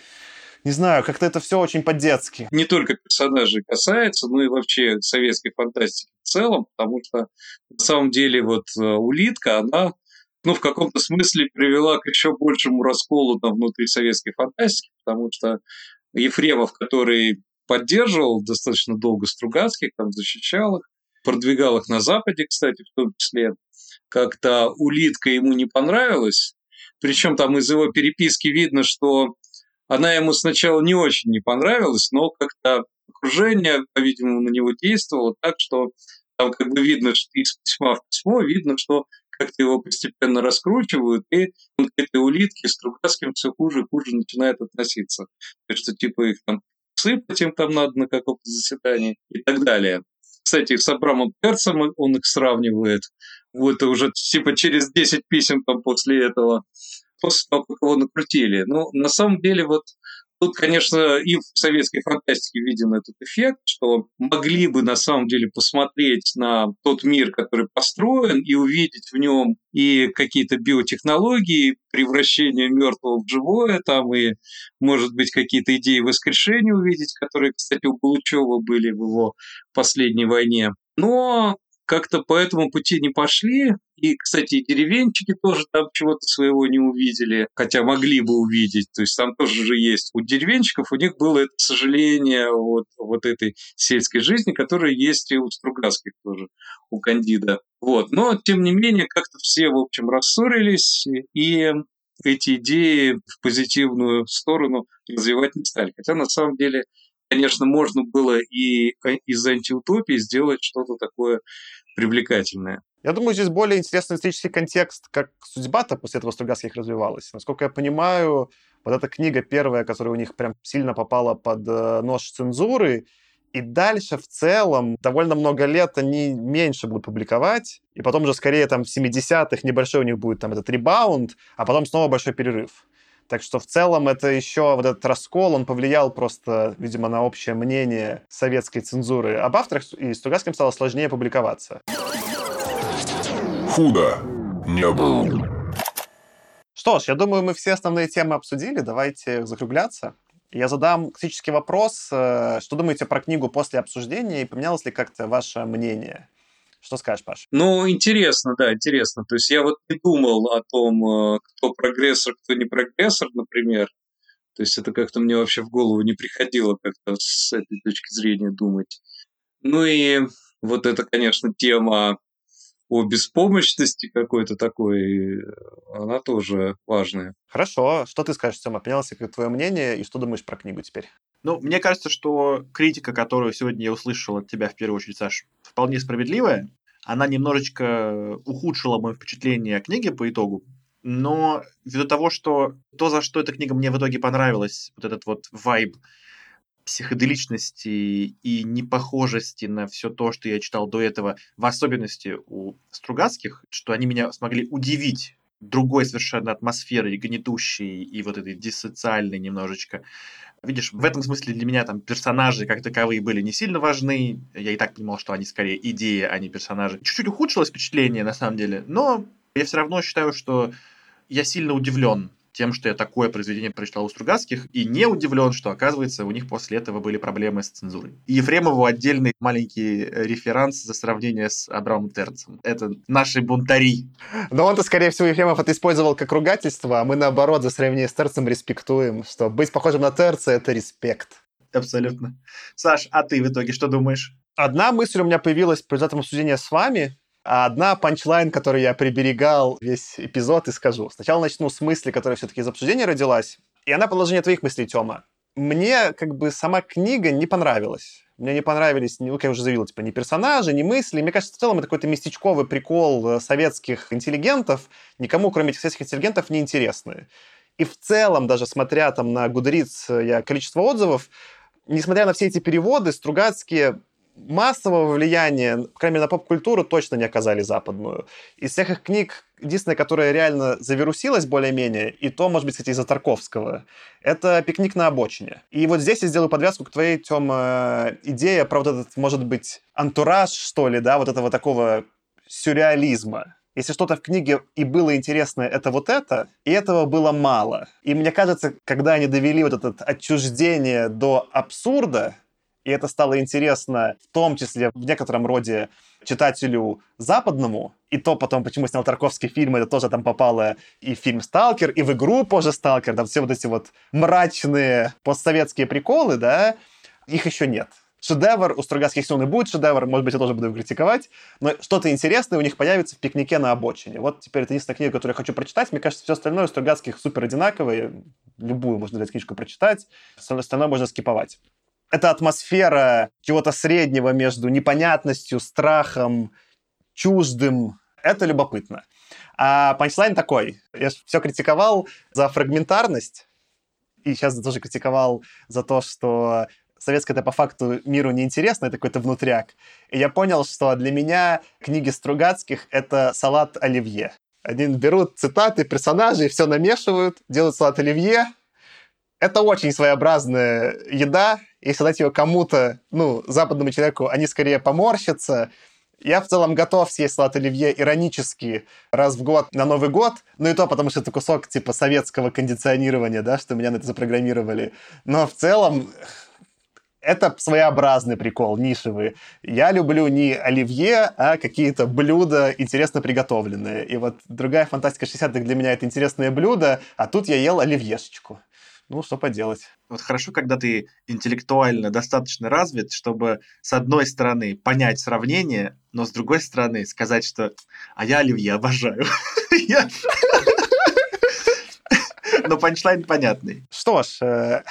не знаю, как-то это все очень по-детски. Не только персонажей касается, но и вообще советской фантастики в целом, потому что на самом деле вот э, улитка, она ну, в каком-то смысле привела к еще большему расколу там, внутри советской фантастики, потому что Ефремов, который поддерживал достаточно долго Стругацких, там защищал их, продвигал их на Западе, кстати, в том числе, как-то улитка ему не понравилась, причем там из его переписки видно, что она ему сначала не очень не понравилась, но как-то окружение, по-видимому, на него действовало так, что там как бы видно, что из письма в письмо видно, что как-то его постепенно раскручивают, и он к этой улитке с Стругацким все хуже и хуже начинает относиться. То есть, что типа их там сыпать им там надо на каком-то заседании и так далее. Кстати, с Абрамом Перцем он их сравнивает. Вот уже типа через 10 писем там после этого после того, как его накрутили. Но на самом деле вот Тут, конечно, и в советской фантастике виден этот эффект, что могли бы на самом деле посмотреть на тот мир, который построен, и увидеть в нем и какие-то биотехнологии, превращение мертвого в живое, там и, может быть, какие-то идеи воскрешения увидеть, которые, кстати, у Булычева были в его последней войне. Но как-то по этому пути не пошли. И, кстати, деревенчики тоже там чего-то своего не увидели, хотя могли бы увидеть. То есть там тоже же есть. У деревенщиков у них было это сожаление вот, вот этой сельской жизни, которая есть и у Стругацких тоже, у Кандида. Вот. Но, тем не менее, как-то все, в общем, рассорились, и эти идеи в позитивную сторону развивать не стали. Хотя, на самом деле, конечно, можно было и из антиутопии сделать что-то такое привлекательное. Я думаю, здесь более интересный исторический контекст, как судьба-то после этого Стругацких развивалась. Насколько я понимаю, вот эта книга первая, которая у них прям сильно попала под э, нож цензуры, и дальше в целом довольно много лет они меньше будут публиковать, и потом уже скорее там в 70-х небольшой у них будет там этот ребаунд, а потом снова большой перерыв. Так что в целом это еще вот этот раскол, он повлиял просто, видимо, на общее мнение советской цензуры об авторах, и Стругацким стало сложнее публиковаться. Худо не было. Что ж, я думаю, мы все основные темы обсудили. Давайте закругляться. Я задам классический вопрос. э, Что думаете про книгу после обсуждения и поменялось ли как-то ваше мнение? Что скажешь, Паш? Ну, интересно, да, интересно. То есть я вот не думал о том, э, кто прогрессор, кто не прогрессор, например. То есть это как-то мне вообще в голову не приходило как-то с этой точки зрения думать. Ну и вот это, конечно, тема о беспомощности какой-то такой, э, она тоже важная. Хорошо. Что ты скажешь, Тёма? Поменялось ли твое мнение и что думаешь про книгу теперь? Ну, мне кажется, что критика, которую сегодня я услышал от тебя в первую очередь, Саш, вполне справедливая. Она немножечко ухудшила мое впечатление о книге по итогу. Но ввиду того, что то, за что эта книга мне в итоге понравилась, вот этот вот вайб психоделичности и непохожести на все то, что я читал до этого, в особенности у Стругацких, что они меня смогли удивить другой совершенно атмосферой, гнетущей и вот этой диссоциальной немножечко. Видишь, в этом смысле для меня там персонажи как таковые были не сильно важны. Я и так понимал, что они скорее идея, а не персонажи. Чуть-чуть ухудшилось впечатление, на самом деле, но я все равно считаю, что я сильно удивлен тем, что я такое произведение прочитал у Стругацких, и не удивлен, что, оказывается, у них после этого были проблемы с цензурой. И Ефремову отдельный маленький реферанс за сравнение с Абрамом Терцем. Это наши бунтари. Но он-то, скорее всего, Ефремов это использовал как ругательство, а мы, наоборот, за сравнение с Терцем респектуем, что быть похожим на Терца — это респект. Абсолютно. Саш, а ты в итоге что думаешь? Одна мысль у меня появилась при этом обсуждения с вами, а одна панчлайн, которую я приберегал весь эпизод, и скажу. Сначала начну с мысли, которая все-таки из обсуждения родилась. И она продолжение твоих мыслей, Тёма. Мне как бы сама книга не понравилась. Мне не понравились, ну, как я уже заявил, типа, ни персонажи, ни мысли. Мне кажется, в целом это какой-то местечковый прикол э, советских интеллигентов. Никому, кроме этих советских интеллигентов, не интересны. И в целом, даже смотря там на Goodreads я количество отзывов, несмотря на все эти переводы, Стругацкие массового влияния, по крайней мере, на поп-культуру точно не оказали западную. Из всех их книг, единственная, которая реально завирусилась более-менее, и то, может быть, кстати, из-за Тарковского, это «Пикник на обочине». И вот здесь я сделаю подвязку к твоей, Тёма, идее про вот этот, может быть, антураж, что ли, да, вот этого такого сюрреализма. Если что-то в книге и было интересное, это вот это, и этого было мало. И мне кажется, когда они довели вот это отчуждение до абсурда, и это стало интересно в том числе в некотором роде читателю западному, и то потом, почему снял Тарковский фильм, это тоже там попало и в фильм «Сталкер», и в игру позже «Сталкер», там все вот эти вот мрачные постсоветские приколы, да, их еще нет. Шедевр у Стругацких Сюн и будет шедевр, может быть, я тоже буду его критиковать, но что-то интересное у них появится в «Пикнике на обочине». Вот теперь это единственная книга, которую я хочу прочитать. Мне кажется, все остальное у Стругацких супер одинаковое. Любую можно взять книжку прочитать, все остальное можно скиповать это атмосфера чего-то среднего между непонятностью, страхом, чуждым. Это любопытно. А панчлайн такой. Я все критиковал за фрагментарность, и сейчас тоже критиковал за то, что советское это по факту миру неинтересно, это какой-то внутряк. И я понял, что для меня книги Стругацких — это салат оливье. Они берут цитаты персонажей, все намешивают, делают салат оливье. Это очень своеобразная еда, если дать ее кому-то, ну, западному человеку, они скорее поморщатся. Я в целом готов съесть салат оливье иронически раз в год на Новый год, ну и то потому, что это кусок типа советского кондиционирования, да, что меня на это запрограммировали. Но в целом это своеобразный прикол, нишевый. Я люблю не оливье, а какие-то блюда интересно приготовленные. И вот другая фантастика 60-х для меня это интересное блюдо, а тут я ел оливьешечку. Ну, что поделать. Вот хорошо, когда ты интеллектуально достаточно развит, чтобы с одной стороны понять сравнение, но с другой стороны сказать, что «а я оливье обожаю». Но панчлайн понятный. Что ж, э,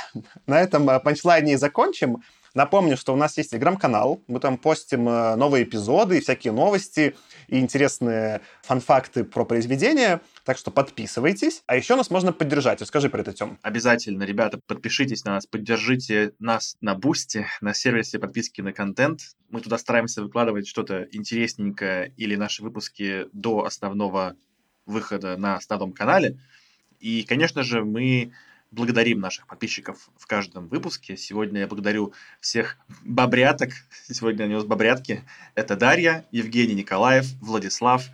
на этом панчлайне и закончим. Напомню, что у нас есть телеграм-канал, мы там постим э, новые эпизоды, всякие новости и интересные фан-факты про произведения, так что подписывайтесь. А еще нас можно поддержать. Скажи про это, Тем. Обязательно, ребята, подпишитесь на нас, поддержите нас на Бусти, на сервисе подписки на контент. Мы туда стараемся выкладывать что-то интересненькое или наши выпуски до основного выхода на основном канале. И, конечно же, мы благодарим наших подписчиков в каждом выпуске. Сегодня я благодарю всех бобряток. Сегодня у нас бобрятки. Это Дарья, Евгений Николаев, Владислав,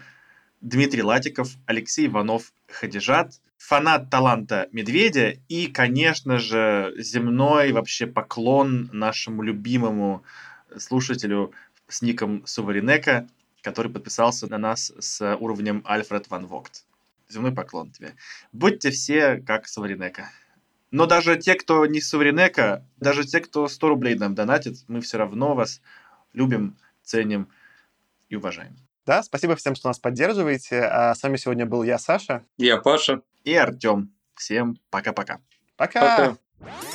Дмитрий Латиков, Алексей Иванов, Хадижат, фанат таланта Медведя и, конечно же, земной вообще поклон нашему любимому слушателю с ником Суваринека, который подписался на нас с уровнем Альфред Ван Вогт. Земной поклон тебе. Будьте все как Суваринека. Но даже те, кто не Суваринека, даже те, кто 100 рублей нам донатит, мы все равно вас любим, ценим и уважаем. Да, спасибо всем, что нас поддерживаете. А с вами сегодня был я, Саша. Я, Паша. И Артем. Всем пока-пока. Пока. Пока.